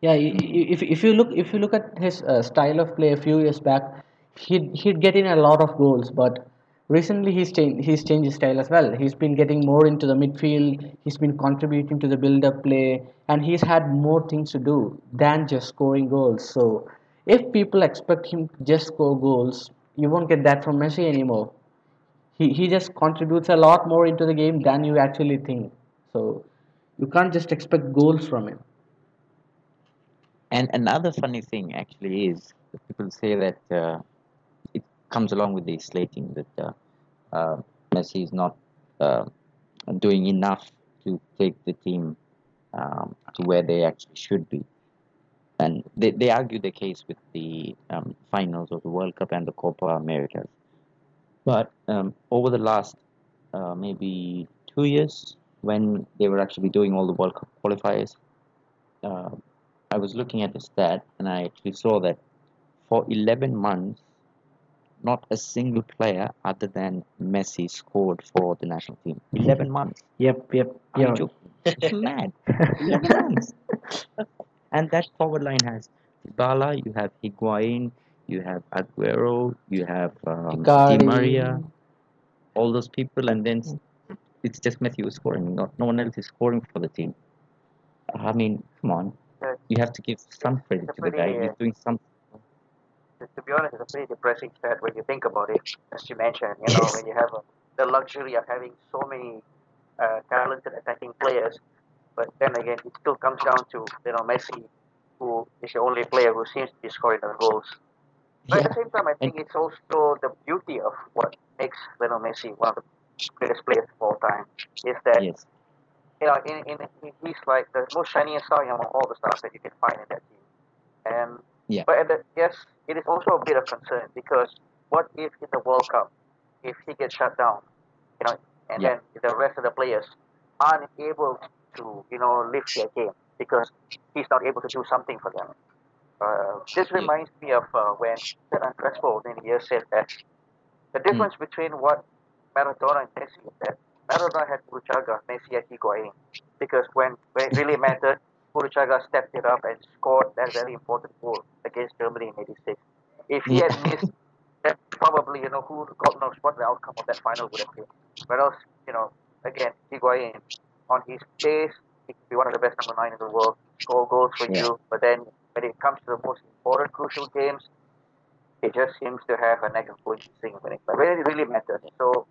Yeah, if if you look if you look at his uh, style of play a few years back, he'd he'd get in a lot of goals, but recently he's changed he's changed his style as well. He's been getting more into the midfield. He's been contributing to the build-up play, and he's had more things to do than just scoring goals. So if people expect him to just score goals, you won't get that from Messi anymore. He he just contributes a lot more into the game than you actually think. So you can't just expect goals from him. And another funny thing actually is people say that uh, comes along with the slating that uh, uh, Messi is not uh, doing enough to take the team um, to where they actually should be. And they, they argue the case with the um, finals of the World Cup and the Copa Americas. But um, over the last uh, maybe two years, when they were actually doing all the World Cup qualifiers, uh, I was looking at the stat and I actually saw that for 11 months, not a single player other than Messi scored for the national team. 11 months. Yep, yep, Are you joking? It's mad. 11 months. And that forward line has Dybala, you have Higuain, you have Aguero, you have um, Di Maria, all those people, and then it's just Messi who's scoring. Not no one else is scoring for the team. I mean, come on. You have to give some credit to the guy. He's doing something. To, be honest, it's a pretty depressing stat when you think about it. As you mentioned, you know, when you have uh the luxury of having so many uh, talented attacking players, but then again, it still comes down to you know Messi, who is the only player who seems to be scoring the goals. But at the same time, I think it's also the beauty of what makes Lionel Messi one of the greatest players of all time is that Yes. you know, in, in, in he's like the most shiniest star among all the stars that you can find in that team. And Yeah. but at the, yes, it is also a bit of concern because what if in the World Cup, if he gets shut down, you know, and Yeah. then the rest of the players aren't able to, you know, lift their game because he's not able to do something for them. Uh, this reminds me of uh, when Hernan Crespo many years said that The difference between what Maradona and Messi is that Maradona had Burruchaga, Messi had Higuain. Because when, when it really mattered, Burruchaga stepped it up and scored that very important goal against Germany in 86. If he had missed, probably, you know, who God knows what the outcome of that final would have been. Whereas, you know, again, Higuain, on his pace, he could be one of the best number nine in the world, score goals for Yeah. you. But then when it comes to the most important, crucial games, it just seems to have a negative going thing when it, when it really matters. So,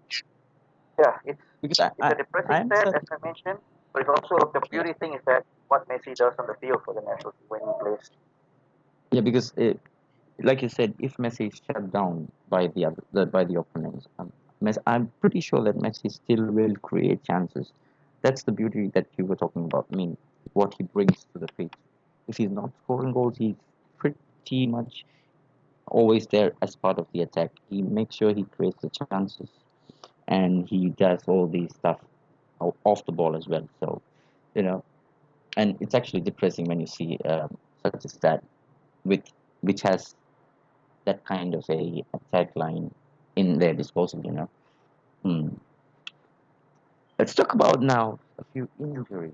yeah, it's Because I, it's I, a depressing cer- as I mentioned, but it's also the beauty thing is that what Messi does on the field for the national team when he plays. yeah, because it, like you said, if Messi is shut down by the other, the, by the opponents, um, Messi, I'm pretty sure that Messi still will create chances. That's the beauty that you were talking about. I mean, what he brings to the pitch. If he's not scoring goals, he's pretty much always there as part of the attack. He makes sure he creates the chances, and he does all these stuff off the ball as well. So, you know, and it's actually depressing when you see um, such a stat with which has that kind of a attack line in their disposal. You know. Hmm. Let's talk about now a few injuries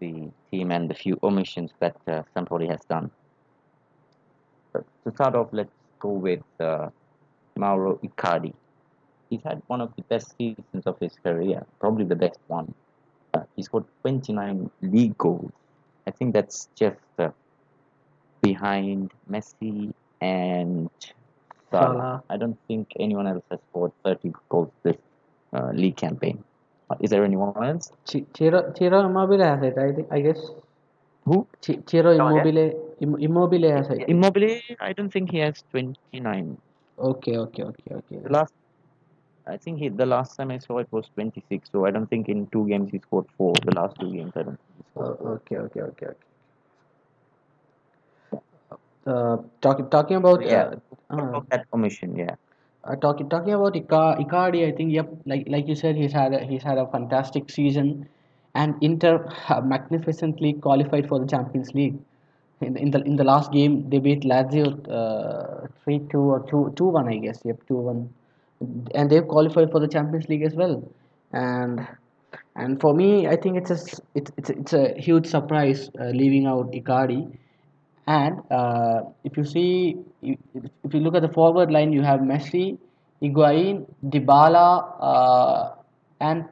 the team and the few omissions that uh, Sampaoli has done. But to start off, let's go with uh, Mauro Icardi. He's had one of the best seasons of his career, probably the best one. Uh, he scored 29 league goals. I think that's just uh, behind Messi and Salah. Salah. I don't think anyone else has scored 30 goals this uh, league campaign. Uh, Is there anyone else? Ch- Ciro, Ciro Immobile has it, I think. I guess. Who? Ch- Ciro Immobile, Im- Immobile has it. Immobile, I don't think he has 29. Okay, okay, okay, okay. The last, I think he, the last time I saw it was 26. So I don't think in two games he scored four. The last two games, I don't think he Oh, scored four. okay, okay, okay, okay. Uh, talking talking about Yeah. uh, uh, that omission? Yeah. Uh, talking talking about Ica- Icardi, I think yep, like like you said, he's had a, he's had a fantastic season, and Inter have magnificently qualified for the Champions League. In, in the in the last game, they beat Lazio uh, three two or two two one, I guess. Yep, two one, and they've qualified for the Champions League as well. And and for me, I think it's a it's it's, a- it's a huge surprise uh, leaving out Icardi. And uh, if you see, if you look at the forward line, you have Messi, Higuain, Dybala, uh, and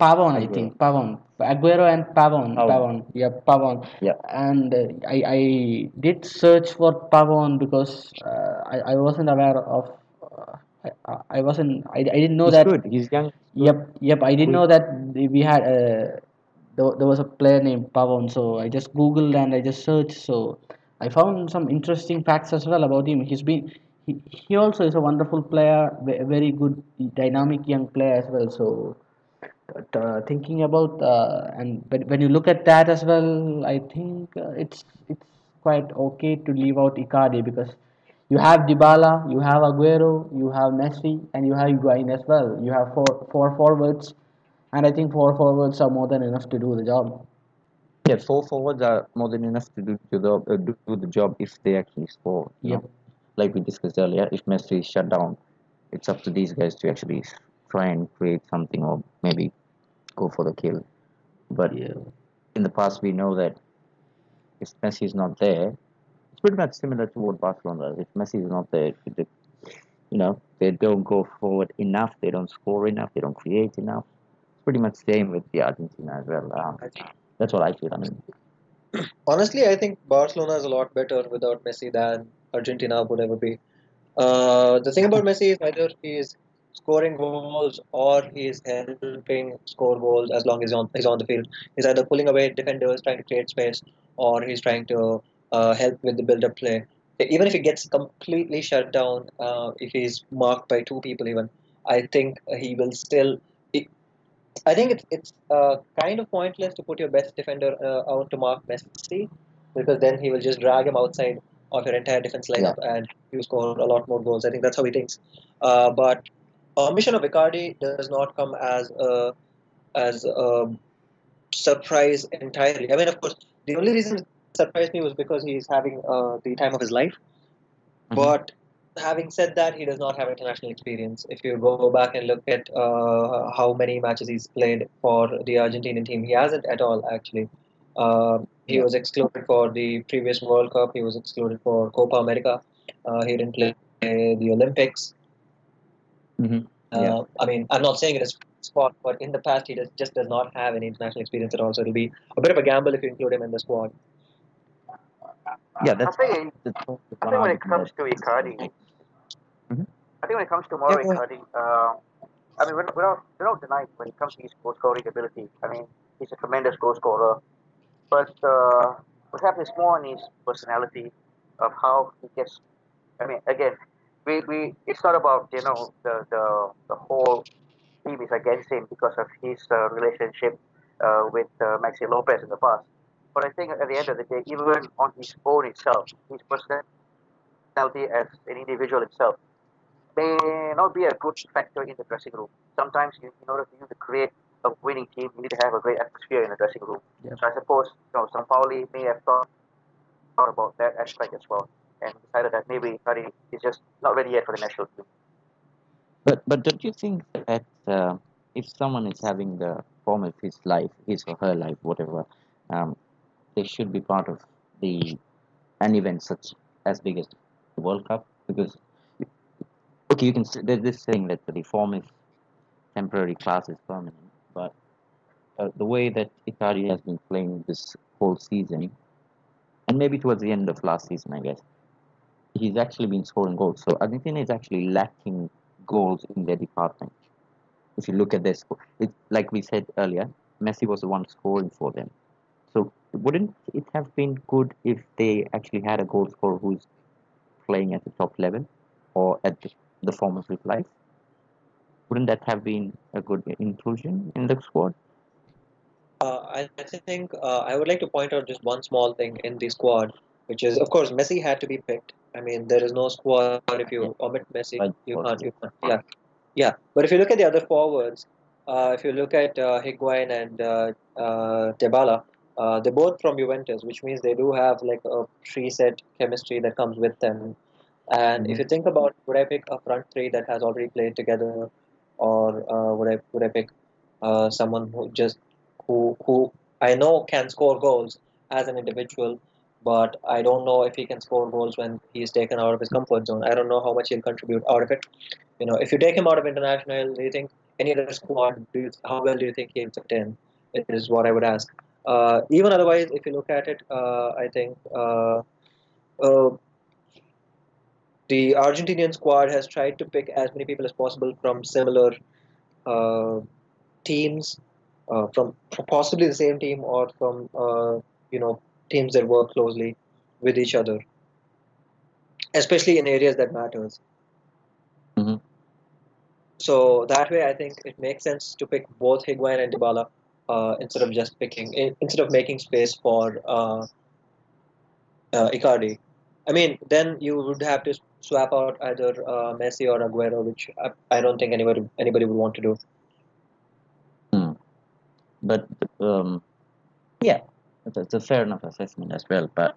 Pavon. I think Pavon, Aguero and Pavon. Pavon. Pavon. Yeah, Pavon. Yeah. And uh, I I did search for Pavon because uh, I I wasn't aware of. I, I wasn't. I, I didn't know He's that. good. He's young. Yep, yep. I didn't know that we had uh, there, there was a player named Pavon. So I just googled and I just searched. So I found some interesting facts as well about him. He's been he, he also is a wonderful player, very good dynamic young player as well. So uh, thinking about uh, and when, when you look at that as well, I think uh, it's it's quite okay to leave out Icardi because you have Dybala, you have Aguero, you have Messi, and you have Higuain as well. You have four four forwards, and I think four forwards are more than enough to do the job. Yeah, four forwards are more than enough to do the job. Uh, do, do the job if they actually score. you Yep. know. Like we discussed earlier, if Messi is shut down, it's up to these guys to actually try and create something or maybe go for the kill. But Yeah. in the past, we know that if Messi is not there, it's pretty much similar to what Barcelona. If Messi is not there, they, you know, they don't go forward enough, they don't score enough, they don't create enough. It's pretty much same with the Argentina as well. Um, that's what I feel. I mean, Honestly, I think Barcelona is a lot better without Messi than Argentina would ever be. Uh, the thing about Messi is either he is scoring goals or he is helping score goals as long as he's on, he's on the field. He's either pulling away defenders, trying to create space, or he's trying to uh, help with the build-up play. Even if he gets completely shut down, uh, if he's marked by two people, even I think he will still. I think it's it's uh, kind of pointless to put your best defender uh, out to mark Messi because then he will just drag him outside of your entire defense lineup and you score a lot more goals. I think that's how he thinks. Uh, but omission of Icardi does not come as a as a surprise entirely. I mean, of course, the only reason it surprised me was because he's having uh, the time of his life. Mhm. But having said that, he does not have international experience. If you go back and look at uh, how many matches he's played for the Argentinian team, he hasn't at all actually. Uh, he was excluded for the previous World Cup. He was excluded for Copa America. Uh, he didn't play the Olympics. hmm Uh, Yeah. I mean, I'm not saying it is spot, but in the past he does, just does not have any international experience at all. So it'll be a bit of a gamble if you include him in the squad. Yeah, I that's think that's I think when it comes to Icardi, Mhm. I think when it comes to Mauro Yeah. Icardi, uh, I mean, without, without without denying when it comes to his goal scoring ability, I mean, he's a tremendous goal scorer. But uh, perhaps it's more on his personality of how he gets. I mean, again, we, we it's not about you know the the, the whole team is against him because of his uh, relationship uh, with uh, Maxi Lopez in the past. But I think at the end of the day, even on his own itself, his personality as an individual himself may not be a good factor in the dressing room. Sometimes, you, in order for you to create a winning team, you need to have a great atmosphere in the dressing room. Yep. So I suppose you know, Sampaoli may have thought, thought about that aspect as well and decided that maybe Icardi is just not ready yet for the national team. But but don't you think that uh, if someone is having the form of his life, his or her life, whatever, um, they should be part of the an event such as big as the World Cup because okay, you can s- there's this saying that the form is temporary, class is permanent, but uh, the way that Icardi has been playing this whole season, and maybe towards the end of last season, I guess, he's actually been scoring goals. So Argentina is actually lacking goals in their department. If you look at their score, like we said earlier, Messi was the one scoring for them. So wouldn't it have been good if they actually had a goal scorer who's playing at the top level or at the, the form of his life? Wouldn't that have been a good inclusion in the squad? Uh, I, think uh, I would like to point out just one small thing in the squad, which is, of course, Messi had to be picked. I mean, there is no squad if you omit Messi, you can't, you can't. Yeah, yeah. But if you look at the other forwards, uh, if you look at uh, Higuain and uh, uh, Dybala, uh, they're both from Juventus, which means they do have like a preset chemistry that comes with them. And if Mhm. you think about, would I pick a front three that has already played together, or uh, would I would I pick uh, someone who just who who I know can score goals as an individual, but I don't know if he can score goals when he's taken out of his comfort zone. I don't know how much he'll contribute out of it. You know, if you take him out of international, do you think any other squad? Do you, how well do you think he'll fit in? It is what I would ask. Uh, even otherwise, if you look at it, uh, I think uh, uh, the Argentinian squad has tried to pick as many people as possible from similar uh, teams, uh, from, possibly the same team or from uh, you know teams that work closely with each other, especially in areas that matters. Mhm. So that way, I think it makes sense to pick both Higuain and Dybala uh, instead of just picking instead of making space for uh, uh, Icardi. I mean, then you would have to swap out either uh, Messi or Aguero, which I, I don't think anybody anybody would want to do. Hmm. But um, yeah, it's, a fair enough assessment as well. But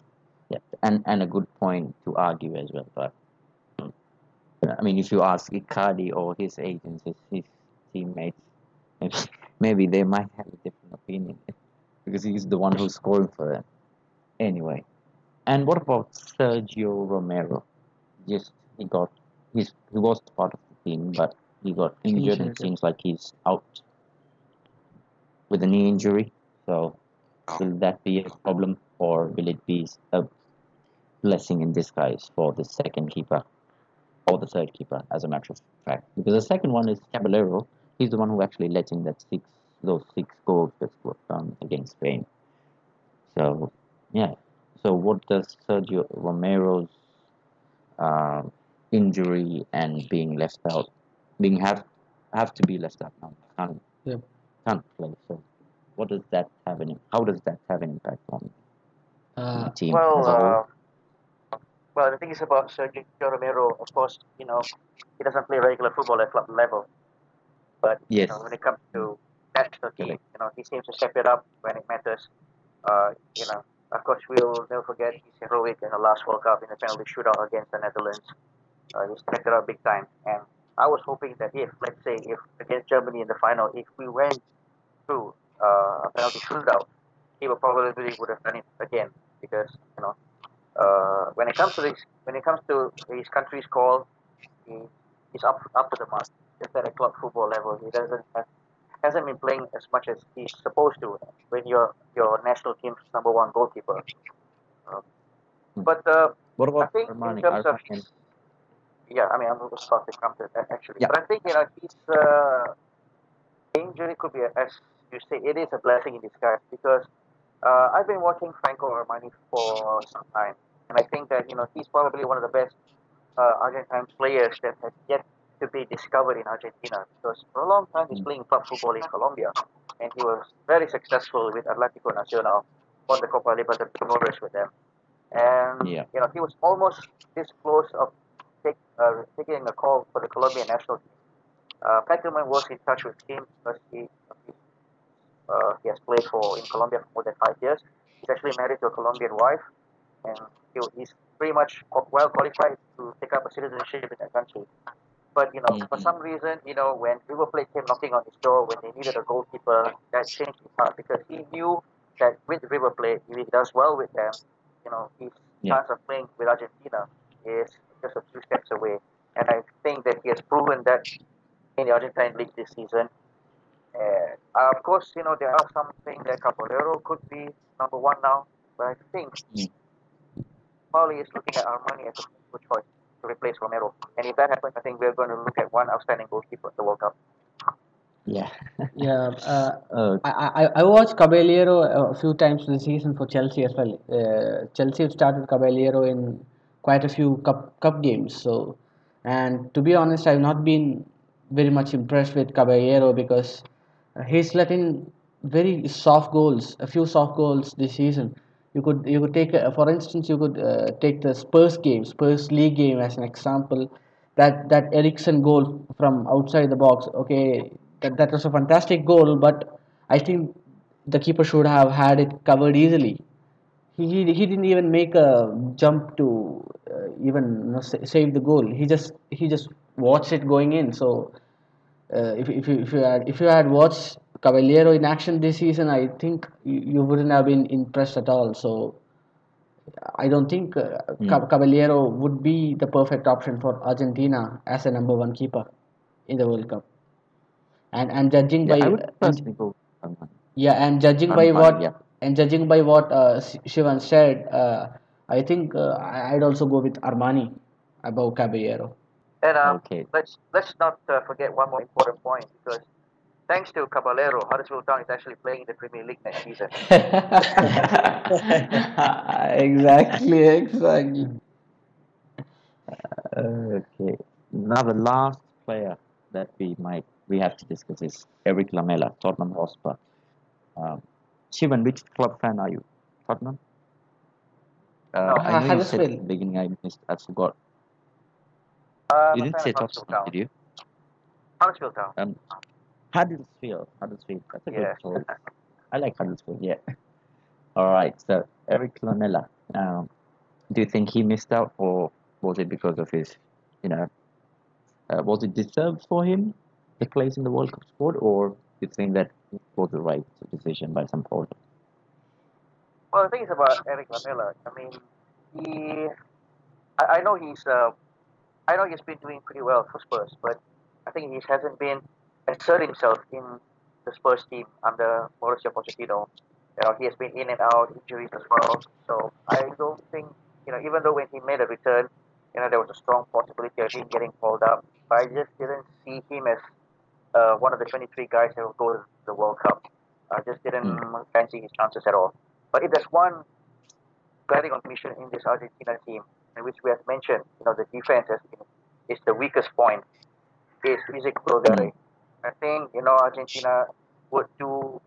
yeah, and and a good point to argue as well. But um, I mean, if you ask Icardi or his agents, his, his teammates, maybe, they might have a different opinion because he's the one who's scoring for them. Anyway, and what about Sergio Romero? Just he got he's he was part of the team, but he got injured, and it seems like he's out with a knee injury. So will that be a problem, or will it be a blessing in disguise for the second keeper or the third keeper, as a matter of fact? Because the second one is Caballero. He's the one who actually let in that six those six goals that were done against Spain. So yeah. So what does Sergio Romero's uh, injury and being left out, being have have to be left out now, can't Yep. can't play. So what does that have an how does that have an impact on Uh, the team Well, as a whole? uh, well, the thing is about Sergio Romero, of course, you know, he doesn't play regular football at club level. But Yes. you know, when it comes to national team, you know, he seems to step it up when it matters. Uh, you know, of course, we'll never forget his heroic in the last World Cup in the penalty shootout against the Netherlands. Uh, he stepped it up big time, and I was hoping that if, let's say, if against Germany in the final, if we went through uh, a penalty shootout, he would probably would have done it again because you know uh, when it comes to this, when it comes to his country's call, he, he's up up to the mark. Just at a club football level, he doesn't have, hasn't been playing as much as he's supposed to when you're your national team's number one goalkeeper. Uh, but uh, What I about think in terms of his, yeah, I mean, I'm going to start to come to that actually. Yeah. But I think you know his uh, injury could be, as you say, it is a blessing in disguise because uh, I've been watching Franco Armani for some time, and I think that you know he's probably one of the best uh, Argentine players that has yet to be discovered in Argentina because for a long time he's playing club football in Colombia, and he was very successful with Atlético Nacional, won the Copa Libertadores with them, and Yeah. you know he was almost this close of take, uh, taking a call for the Colombian national team. Uh, Pekerman was in touch with him because he, he uh, he has played for in Colombia for more than five years. He's actually married to a Colombian wife, and he, he's pretty much well qualified to take up a citizenship in that country. But you know, for Mhm. some reason, you know, when River Plate came knocking on his door when they needed a goalkeeper, that changed his heart because he knew that with River Plate, if he does well with them, you know, his Yeah. chance of playing with Argentina is just a few steps away. And I think that he has proven that in the Argentine league this season. Uh, of course, you know, there are some things that Caballero could be number one now, but I think Mm. Paulie is looking at Armani as a good choice to replace Romero. And if that happens, I think we're going to look at one outstanding goalkeeper at the World Cup. Yeah. Yeah, uh, Uh, I, I, I watched Caballero a few times this season for Chelsea as well. Uh, Chelsea have started Caballero in quite a few cup cup games. So, and to be honest, I've not been very much impressed with Caballero because uh, he's let in very soft goals, a few soft goals this season. You could you could take uh, for instance you could uh, take the Spurs game, Spurs league game as an example. That that Eriksen goal from outside the box. Okay, that that was a fantastic goal, but I think the keeper should have had it covered easily. He, he, he didn't even make a jump to uh, even you know, sa- save the goal. He just he just watched it going in. So uh, if, if, you, if you had if you had watched Caballero in action this season, I think you, you wouldn't have been impressed at all. So I don't think uh, Ca- Caballero would be the perfect option for Argentina as a number one keeper in the World Cup. And and judging yeah, I by would and, go Armani. yeah, and judging by Armani, what yeah. and judging by what uh, Sh- Shivan said, uh, I think uh, I- I'd also go with Armani above Caballero. And um, Okay. let's let's not uh, forget one more important point because thanks to Caballero, Huddersfield Town is actually playing in the Premier League next season. exactly, exactly. Okay. Now the last player that we might we have to discuss is Eric Lamela, Tottenham Hotspur. Um, Shivan, which club fan are you? Tottenham? Uh, No, I know you said at the beginning. I missed. I forgot. Uh, You didn't say of Tottenham, did you? Huddersfield Town. Um, Huddersfield. Huddersfield. That's a Yeah. good choice. I like Huddersfield. Yeah. All right. So Eric Lamela. Um, do you think he missed out, or was it because of his, you know, uh, was it deserved for him the place in the World Cup squad, or do you think that it was the right decision by Sampaoli? Well, the thing is about Eric Lamela. I mean, he. I, I know he's. Uh, I know he's been doing pretty well for Spurs, but I think he hasn't been assert himself in the Spurs team under Mauricio Pochettino. You know, he has been in and out injuries as well. So I don't think you know, even though when he made a return, you know, there was a strong possibility of him getting called up. But I just didn't see him as uh, one of the 23 guys that will go to the World Cup. I just didn't fancy his chances at all. But if there's one glaring omission in this Argentina team, in which we have mentioned, you know, the defense has been, is the weakest point, is Ezequiel Garay. I think, you know, Argentina would do,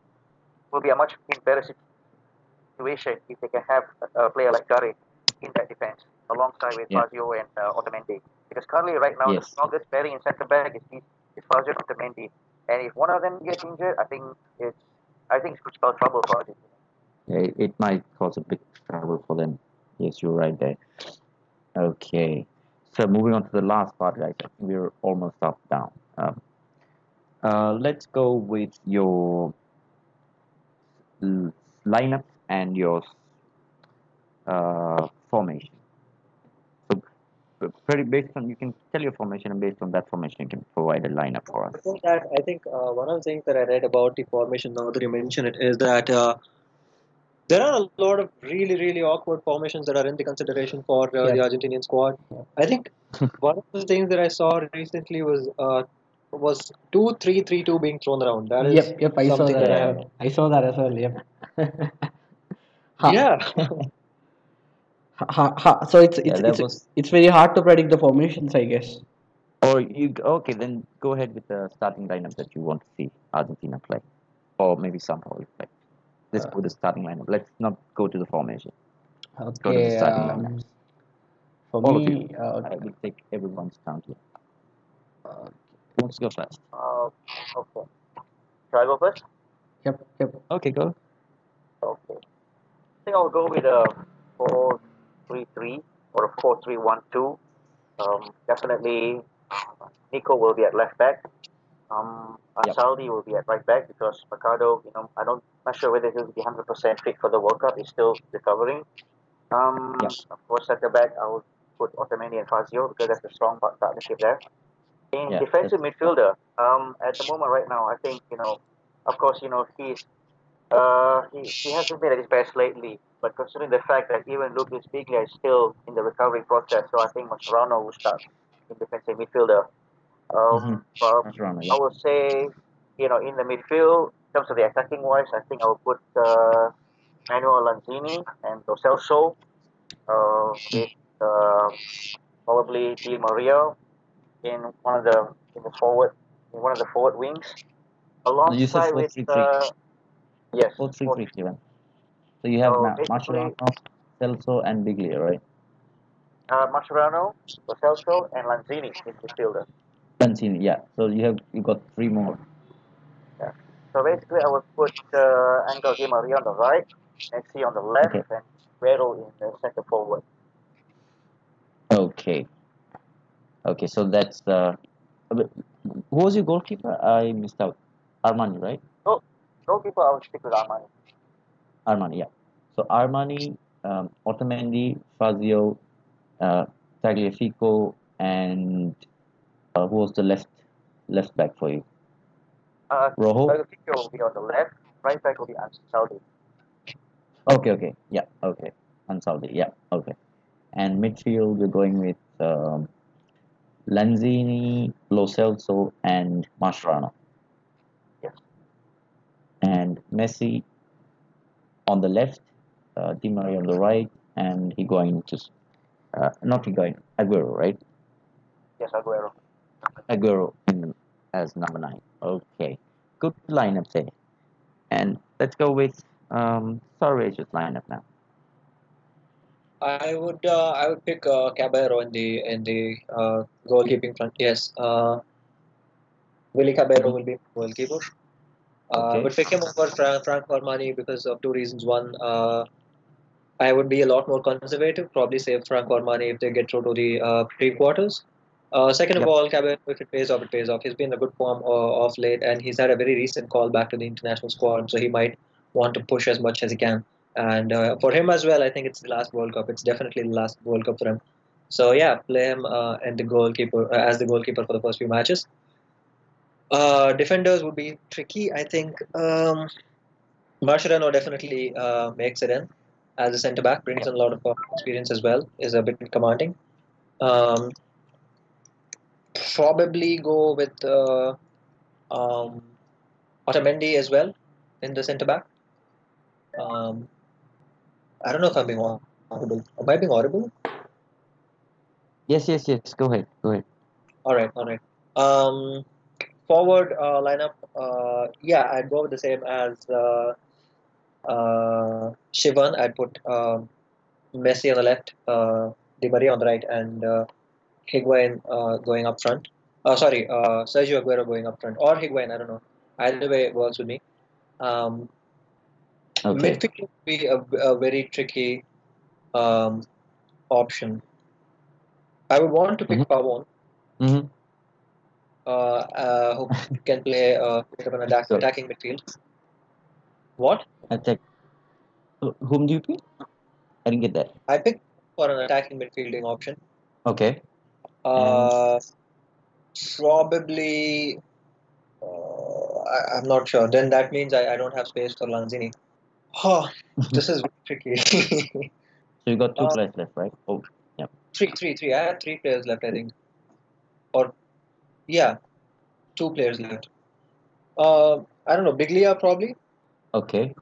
will be a much better situation if they can have a, a player like Garay in that defense, alongside with Yeah. Fazio and uh, Otamendi. Because currently, right now, Yes. the strongest pairing in centre back is, is Fazio and Otamendi. And if one of them gets injured, I think it's, I think it could spell trouble for Argentina. Yeah, it, might cause a big trouble for them. Yes, you're right there. Okay. so moving on to the last part, guys. I think we're almost up down. Um, uh, let's go with your lineup and your uh, formation. So, pretty based on you can tell your formation, and based on that formation, you can provide a lineup for us. Before that, I think uh, one of the things that I read about the formation, now that you mention it, is that uh, there are a lot of really, really awkward formations that are in the consideration for uh, the Argentinian squad. I think one of the things that I saw recently was uh, was two three three two being thrown around. That is Yep, yep, I saw that. that I I, saw that as well. Yep. Ha- Yeah, ha- ha- So it's it's that it's was- it's very hard to predict the formations, I guess. Or you okay? Then go ahead with the starting lineup that you want to see Argentina play, or maybe somehow play. Let's Uh, go the starting lineup. Let's not go to the formation. Let's go to the starting Um, lineups. for All of me, you. uh, I will take everyone's count here. Uh, Who wants to go first? Uh, okay. Shall I go first? yep, yep. Okay, go. Okay. I think I'll go with a 4 3 3 or a 4 3 1 2. Um, definitely, Nico will be at left back. Um, Yep. Ansaldi will be at right back because Mercado, you know, I don't, not sure whether he'll be 100% fit for the World Cup. He's still recovering. Um, Yep. Of course, at the back, I will put Otamendi and Fazio because that's a strong part- partnership there. In Yeah, defensive midfielder, um, at the moment right now, I think, you know, of course, you know, he's uh, he, he hasn't been at his best lately, but considering the fact that even Lucas Biglia is still in the recovery process, so I think Mascherano will start in defensive midfielder. Um, Mhm. but Mascherano, I would say, you know, in the midfield, in terms of the attacking wise, I think I will put uh, Manuel Lanzini and Lo Celso uh, with uh, probably Di Maria in one of the in the forward in one of the forward wings, alongside with uh, yes, Four three three seven. So you have So Ma- Mascherano, Celso, and Biglia, right? uh, Mascherano, Celso, and Lanzini in midfielder. Lanzini, yeah. So you have you got three more. Yeah. So basically, I would put uh, Angel Di Maria on the right, Messi on the left, Okay. and Aguero in the center forward. Okay. Okay, so that's uh, who was your goalkeeper? I missed out. Armani, right? No, goalkeeper, I would stick with Armani. Armani, yeah. So Armani, um, Otamendi, Fazio, uh, Tagliafico, and uh, who was the left left back for you? Uh, Rojo? Tagliafico will be on the left, right back will be Ansaldi. Okay, okay, yeah, okay. Ansaldi, yeah, okay. And midfield, you're going with um, Lanzini, Lo Celso, and Mascherano. Yes. And Messi on the left, uh, Di Maria on the right, and Higuain just uh, not Higuain, Aguero, right? Yes, Aguero. Aguero in, as number nine. Okay, good lineup there. And let's go with um, Sarvesh's lineup now. I would uh, I would pick uh, Caballero in the in the uh, goalkeeping front. Yes, uh, Willie Caballero will be goalkeeper. Uh, I Okay. would pick him over Frank, Frank Armani because of two reasons. One, uh, I would be a lot more conservative. Probably save Frank Armani if they get through to the uh, pre-quarters. Uh, second of all, Caballero, if it pays off, it pays off. He's been in a good form uh, of late, and he's had a very recent call back to the international squad, so he might want to push as much as he can. And uh, for him as well, I think it's the last World Cup. It's definitely the last World Cup for him. So yeah, play him uh, and the goalkeeper uh, as the goalkeeper for the first few matches. Uh, defenders would be tricky. I think um, Mascherano definitely uh, makes it in as a centre back. Brings in a lot of experience as well. Is a bit commanding. Um, probably go with uh, um, Otamendi as well in the centre back. Um, I don't know if I'm being audible. Am I being audible? Yes, yes, yes. Go ahead. Go ahead. All right, all right. Um, forward uh, lineup. Uh, yeah, I'd go with the same as uh, uh, Shivan. I'd put um Messi on the left, uh, Di Maria on the right, and uh, Higuain uh, going up front. Uh, sorry, uh, Sergio Aguero going up front, or Higuain. I don't know. Either way it works with me. Um, Okay. Midfield would be a, a very tricky um, option. I would want to pick Pavon, Mm-hmm. uh, uh, who can play uh, an attack, So- attacking midfield. What? Attack. Wh- Whom do you pick? I didn't get that. I picked for an attacking midfielding option. Okay. Uh, probably. Uh, I, I'm not sure. Then that means I, I don't have space for Lanzini. Huh, this is tricky. So you got two Uh, players left, right? Oh, yeah. three, three, three. I had three players left, I think. Or, yeah, two players left. Uh, I don't know. Biglia probably. Okay.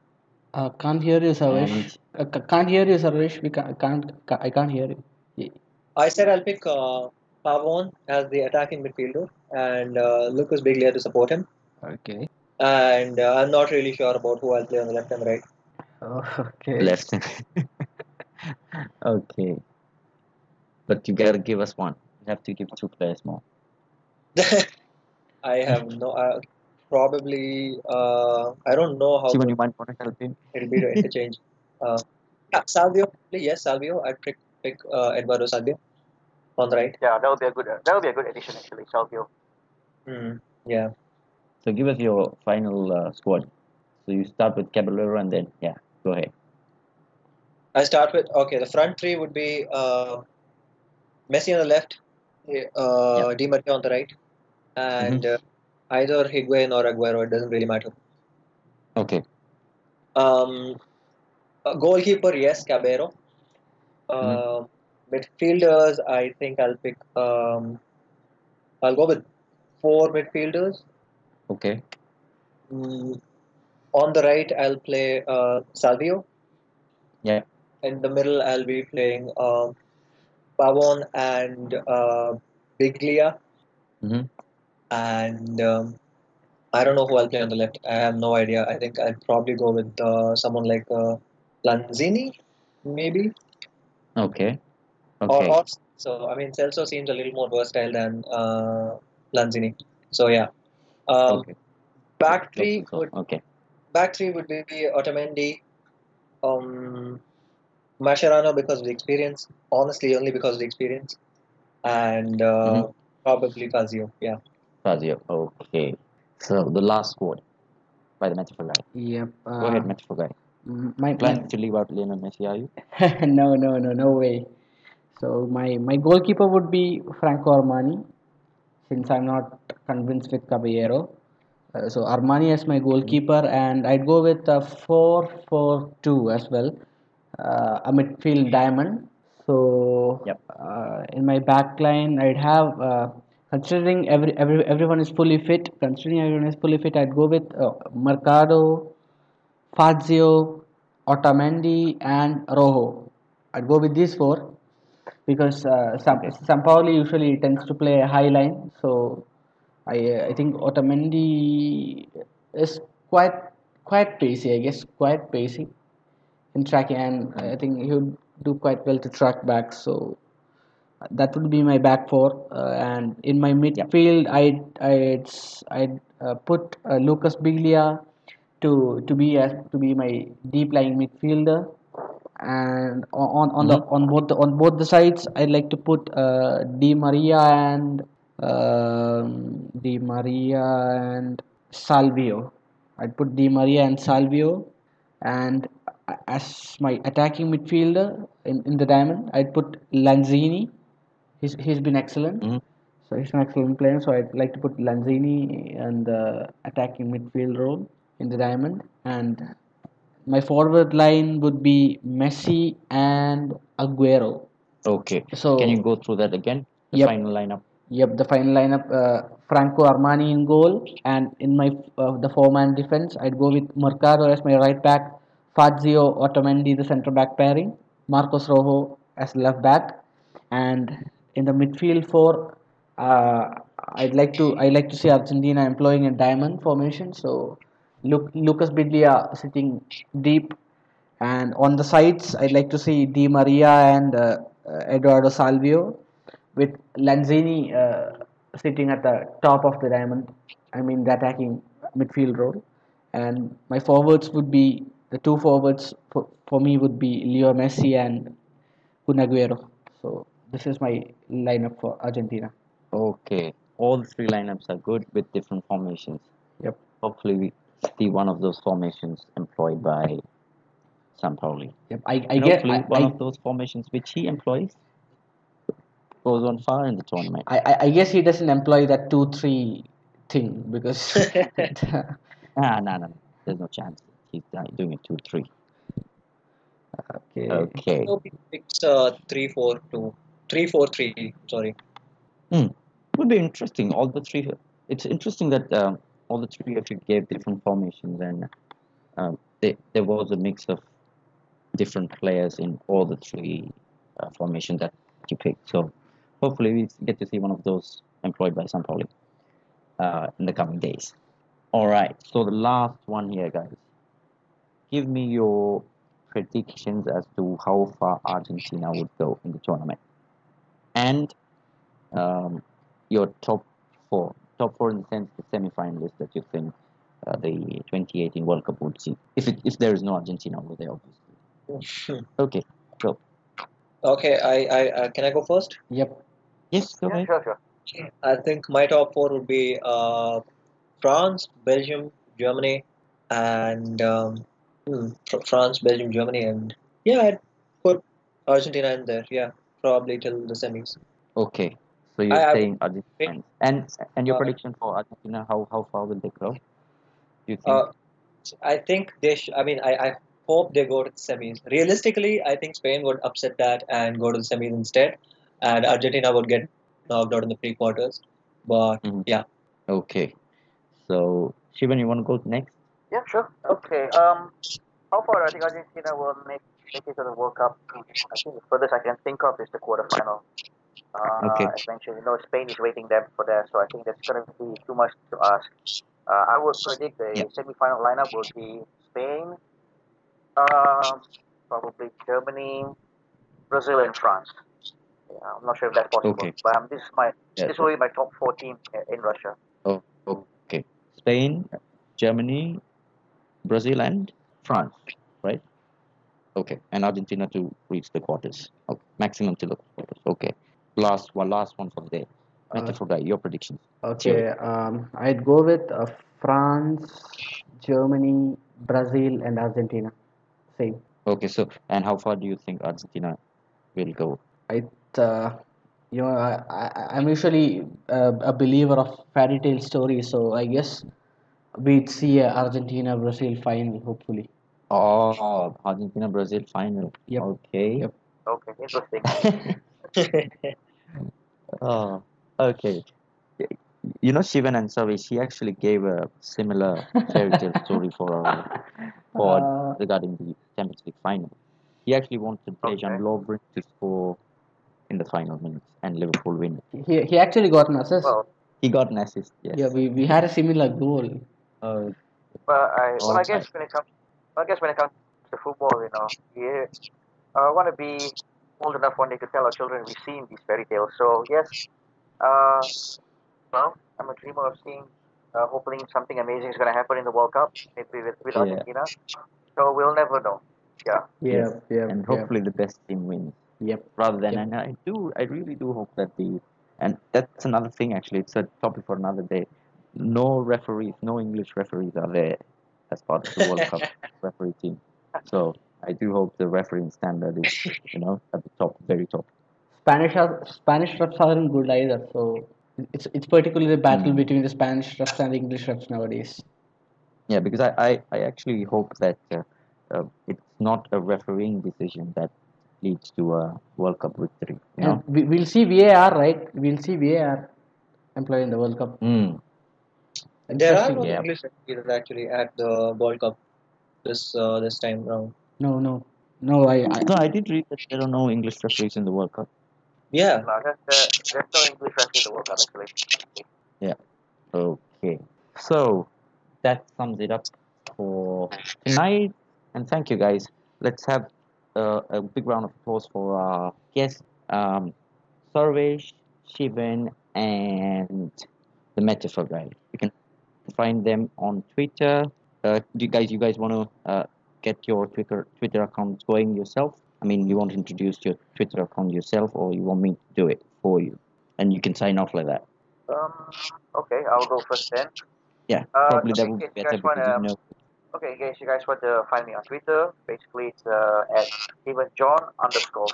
Uh, can't hear you, Sarvesh. And- Uh, can't hear you, Sarvesh. We can't, can't, I can't hear you. Ye- I said I'll pick uh, Pavon as the attacking midfielder and uh, Lucas Biglia to support him. Okay. And uh, I'm not really sure about who I'll play on the left and right. Oh, okay. Left. okay. But you gotta give us one. You have to give two players more. I have no. Uh, probably. Uh, I don't know how See when you might want to help him. it'll be to interchange. Uh, yeah, Salvio. Yes, Salvio. I'd pick, pick uh, Eduardo Salvio on the right. Yeah, that would be a good that would be a good addition actually, Salvio. Mm, yeah. So give us your final uh, squad. So you start with Caballero and then yeah, go ahead. I start with okay. The front three would be uh, Messi on the left, uh, Di Maria on the right, and uh, either Higuain or Aguero. It doesn't really matter. Okay. Um, uh, goalkeeper, yes, Caballero. Uh, Midfielders, I think I'll pick. Um, I'll go with four midfielders. Okay. Mm, on the right, I'll play uh, Salvio. Yeah. In the middle, I'll be playing uh, Pavon and uh, Biglia. Mm-hmm. And um, I don't know who I'll play on the left. I have no idea. I think I'd probably go with uh, someone like uh, Lanzini, maybe. Okay. Or, Okay. or so I mean, Celso seems a little more versatile than uh, Lanzini. So yeah. Um, okay. Back three would okay. Back three would be Otamendi, um, Mascherano because of the experience. Honestly, only because of the experience, and uh, Mhm. probably Fazio. Yeah. Fazio. Okay. So the last squad by the Metaphor guy. Yep. Go ahead, Uh, Metaphor guy. my, plan Planning to leave out Lionel Messi, are you? no, no, no, no way. So my my goalkeeper would be Franco Armani, since I'm not convinced with Caballero. Uh, so Armani as my goalkeeper, and I'd go with a four-four-two as well, uh, a midfield diamond. So Yep. uh, in my back line, I'd have. Uh, Considering every, every everyone is fully fit, considering everyone is fully fit, I'd go with uh, Mercado, Fazio, Otamendi, and Rojo. I'd go with these four because uh, Sam, Sampaoli usually tends to play a high line. So I uh, I think Otamendi is quite quite pacey. I guess quite pacey in tracking, and I think he would do quite well to track back. So that would be my back four. Uh, and in my midfield, I'd I'd I'd uh, put uh, Lucas Biglia to to be as to be my deep lying midfielder. And on on the on both the, on both the sides, I'd like to put uh, Di Maria and Di Maria and Salvio. I'd put Di Maria and Salvio, and as my attacking midfielder in, in the diamond, I'd put Lanzini. He's he's been excellent. Mhm. So he's an excellent player. So I'd like to put Lanzini in the attacking midfield role in the diamond, and my forward line would be Messi and Aguero. Okay. So Can you go through that again? The Yep. final lineup. Yep, the final lineup: uh, Franco Armani in goal, and in my uh, the four-man defense, I'd go with Mercado as my right back, Fazio Otamendi the centre back pairing, Marcos Rojo as left back, and in the midfield four, uh, I'd like to I like to see Argentina employing a diamond formation. So, Luc- Lucas Biglia sitting deep, and on the sides, I'd like to see Di Maria and uh, uh, Eduardo Salvio with Lanzini uh, sitting at the top of the diamond. I mean, the attacking midfield role. And my forwards would be the two forwards for, for me would be Leo Messi and Kun Aguero. So this is my lineup for Argentina. Okay. All three lineups are good with different formations. Yep. Hopefully, we see one of those formations employed by Sampaoli. Yep. I, I And get hopefully, I, one I, of those formations which he employs goes on far in the tournament. I, I- I guess he doesn't employ that two three thing because Ah, no, no, no. There's no chance. He's doing it 2 3. okay. Okay. hope he picks uh, 3 4 2. 3 4 3. Sorry. Hmm. Would be interesting. All the three. It's interesting that um, all the three of you gave different formations, and um, they, there was a mix of different players in all the three uh, formations that you picked. So hopefully we get to see one of those employed by Sampaoli uh, in the coming days. All right. So the last one here, guys. Give me your predictions as to how far Argentina would go in the tournament, and um, your top four. Top four in the sense the semi-finalists that you think uh, the 2018 World Cup would see. If it, if there is no Argentina over there, obviously. Okay. So okay, I, I uh, can I go first? Yep. Yes, go Yeah, ahead. sure, sure. I think my top four would be uh, France, Belgium, Germany, and um, hmm, Fr- France, Belgium, Germany, and yeah, I'd put Argentina in there. Yeah, probably till the semis. Okay. So you're I- I- saying Argentina, and and your Uh, prediction for Argentina, how how far will they go? Do you think? Uh, I think they. Sh- I mean, I, I hope they go to the semis. Realistically, I think Spain would upset that and go to the semis instead, and Argentina would get knocked out in the pre-quarters. But Mhm. yeah, okay. So Shivan, you want to go next? Yeah, sure. Okay. Um, how far I think Argentina will make make it to the World Cup? I think the furthest I can think of is the quarterfinal. Uh, Okay. As mentioned, you know, Spain is waiting them for that, so I think that's going to be too much to ask. Uh, I would predict the Yeah. semi-final lineup will be Spain, um, probably Germany, Brazil, and France. Yeah, I'm not sure if that's possible, Okay. but um, this is my Yeah, this will be my top four team in- in Russia. Oh, okay. Spain, Germany, Brazil, and France, right? Okay, and Argentina to reach the quarters. Okay, maximum to the quarters. Okay. Last one, last one for the day. Uh, Metaphor guy, your predictions. Okay. Um, I'd go with uh, France, Germany, Brazil, and Argentina. Same. Okay, so and how far do you think Argentina will go? I, uh, you know, I, I, I'm usually a, a believer of fairy tale stories, so I guess we'd see a Argentina Brazil final, hopefully. Oh, Argentina Brazil final. Yep. Okay. Yep. Okay, interesting. oh, okay. You know, Shivan and Savi, she actually gave a similar fairy tale story for our pod Uh, regarding the Champions League final. He actually wanted Dejan Okay. Lovren to score in the final minutes and Liverpool win. he, he actually got an assist. well, He got an assist, yes. Yeah, we, we had a similar goal. Uh, Well, I well, I guess when it comes, I guess when it comes to football, you know, yeah, I want to be old enough one day to tell our children we've seen these fairy tales. So yes, uh, well, I'm a dreamer of seeing, uh, hopefully something amazing is going to happen in the World Cup, maybe with, with Yeah. Argentina. So we'll never know. Yeah. Yes, Yeah, yeah, and yeah. hopefully the best team wins. Yep. rather than Yep. and I do I really do hope that the and that's another thing actually it's a topic for another day. No referees, no English referees are there as part of the World Cup referee team. So I do hope the refereeing standard is you know at the top, very top. Spanish are, Spanish refs aren't good either, so it's it's particularly the battle Mm. between the Spanish refs and the English refs nowadays. Yeah, because I, I, I actually hope that uh, uh, it's not a refereeing decision that leads to a World Cup victory. You know? And we, we'll see VAR, right? We'll see VAR employed in the World Cup. Mm. there are no Yeah. English referees actually at the World Cup this uh, this time round. No, no, no. I, I No, I did read that there are no English referees in the World Cup. Yeah, No, there's, uh, there's no English ref in the World Cup actually. Yeah. Okay. So that sums it up for tonight. And thank you guys. Let's have uh, a big round of applause for our guests, um, Sarvesh, Shivan, and the Metaphor guy. You can find them on Twitter. Uh, do you guys, you guys want to uh, get your Twitter Twitter accounts going yourself? I mean, you want to introduce your Twitter account yourself, or you want me to do it for you, and you can sign off like that. Um, okay, I'll go first then. Yeah, Uh, probably that okay, would be better guys wanna- because you know. Okay, in case you guys want to find me on Twitter, basically it's uh, at Stephen John underscore.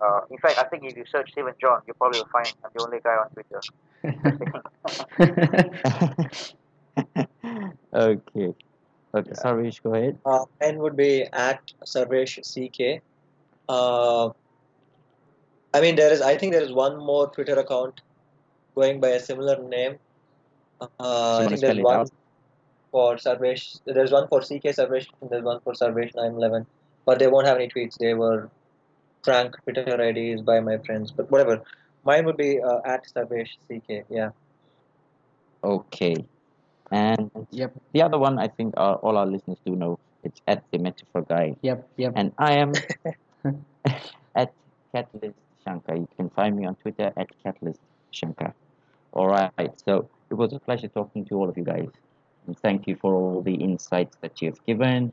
Uh, in fact, I think if you search Stephen John, you probably will find I'm the only guy on Twitter. okay. Okay, Sarvesh, go ahead. Uh, mine would be at Sarvesh CK. Uh, I mean, there is. I think there is one more Twitter account going by a similar name. Uh, I think there's one out? For Sarvesh. There's one for CK Sarvesh. And there's one for Sarvesh 911. But they won't have any tweets. They were frank Twitter IDs by my friends. But whatever. Mine would be uh, at Sarvesh CK. Yeah. Okay. And Yep. the other one, I think uh, all our listeners do know. It's at the Metaphor Guy. Yep. Yep. And I am at Catalyst Shankar. You can find me on Twitter at Catalyst Shankar. All right. So it was a pleasure talking to all of you guys. And thank you for all the insights that you've given.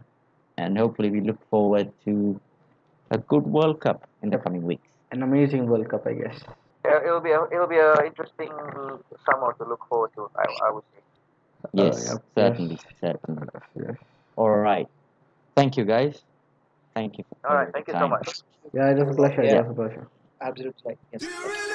And hopefully, we look forward to a good World Cup in the coming weeks. An amazing World Cup, I guess. Uh, it'll be a, it'll be a interesting summer to look forward to. I, I would say. Yes, yep, certainly, certainly. Yes. All right. Thank you, guys. Thank you. For All right, thank you so much. Yeah, it was a pleasure. Yeah. It was a pleasure. Absolutely. Yes.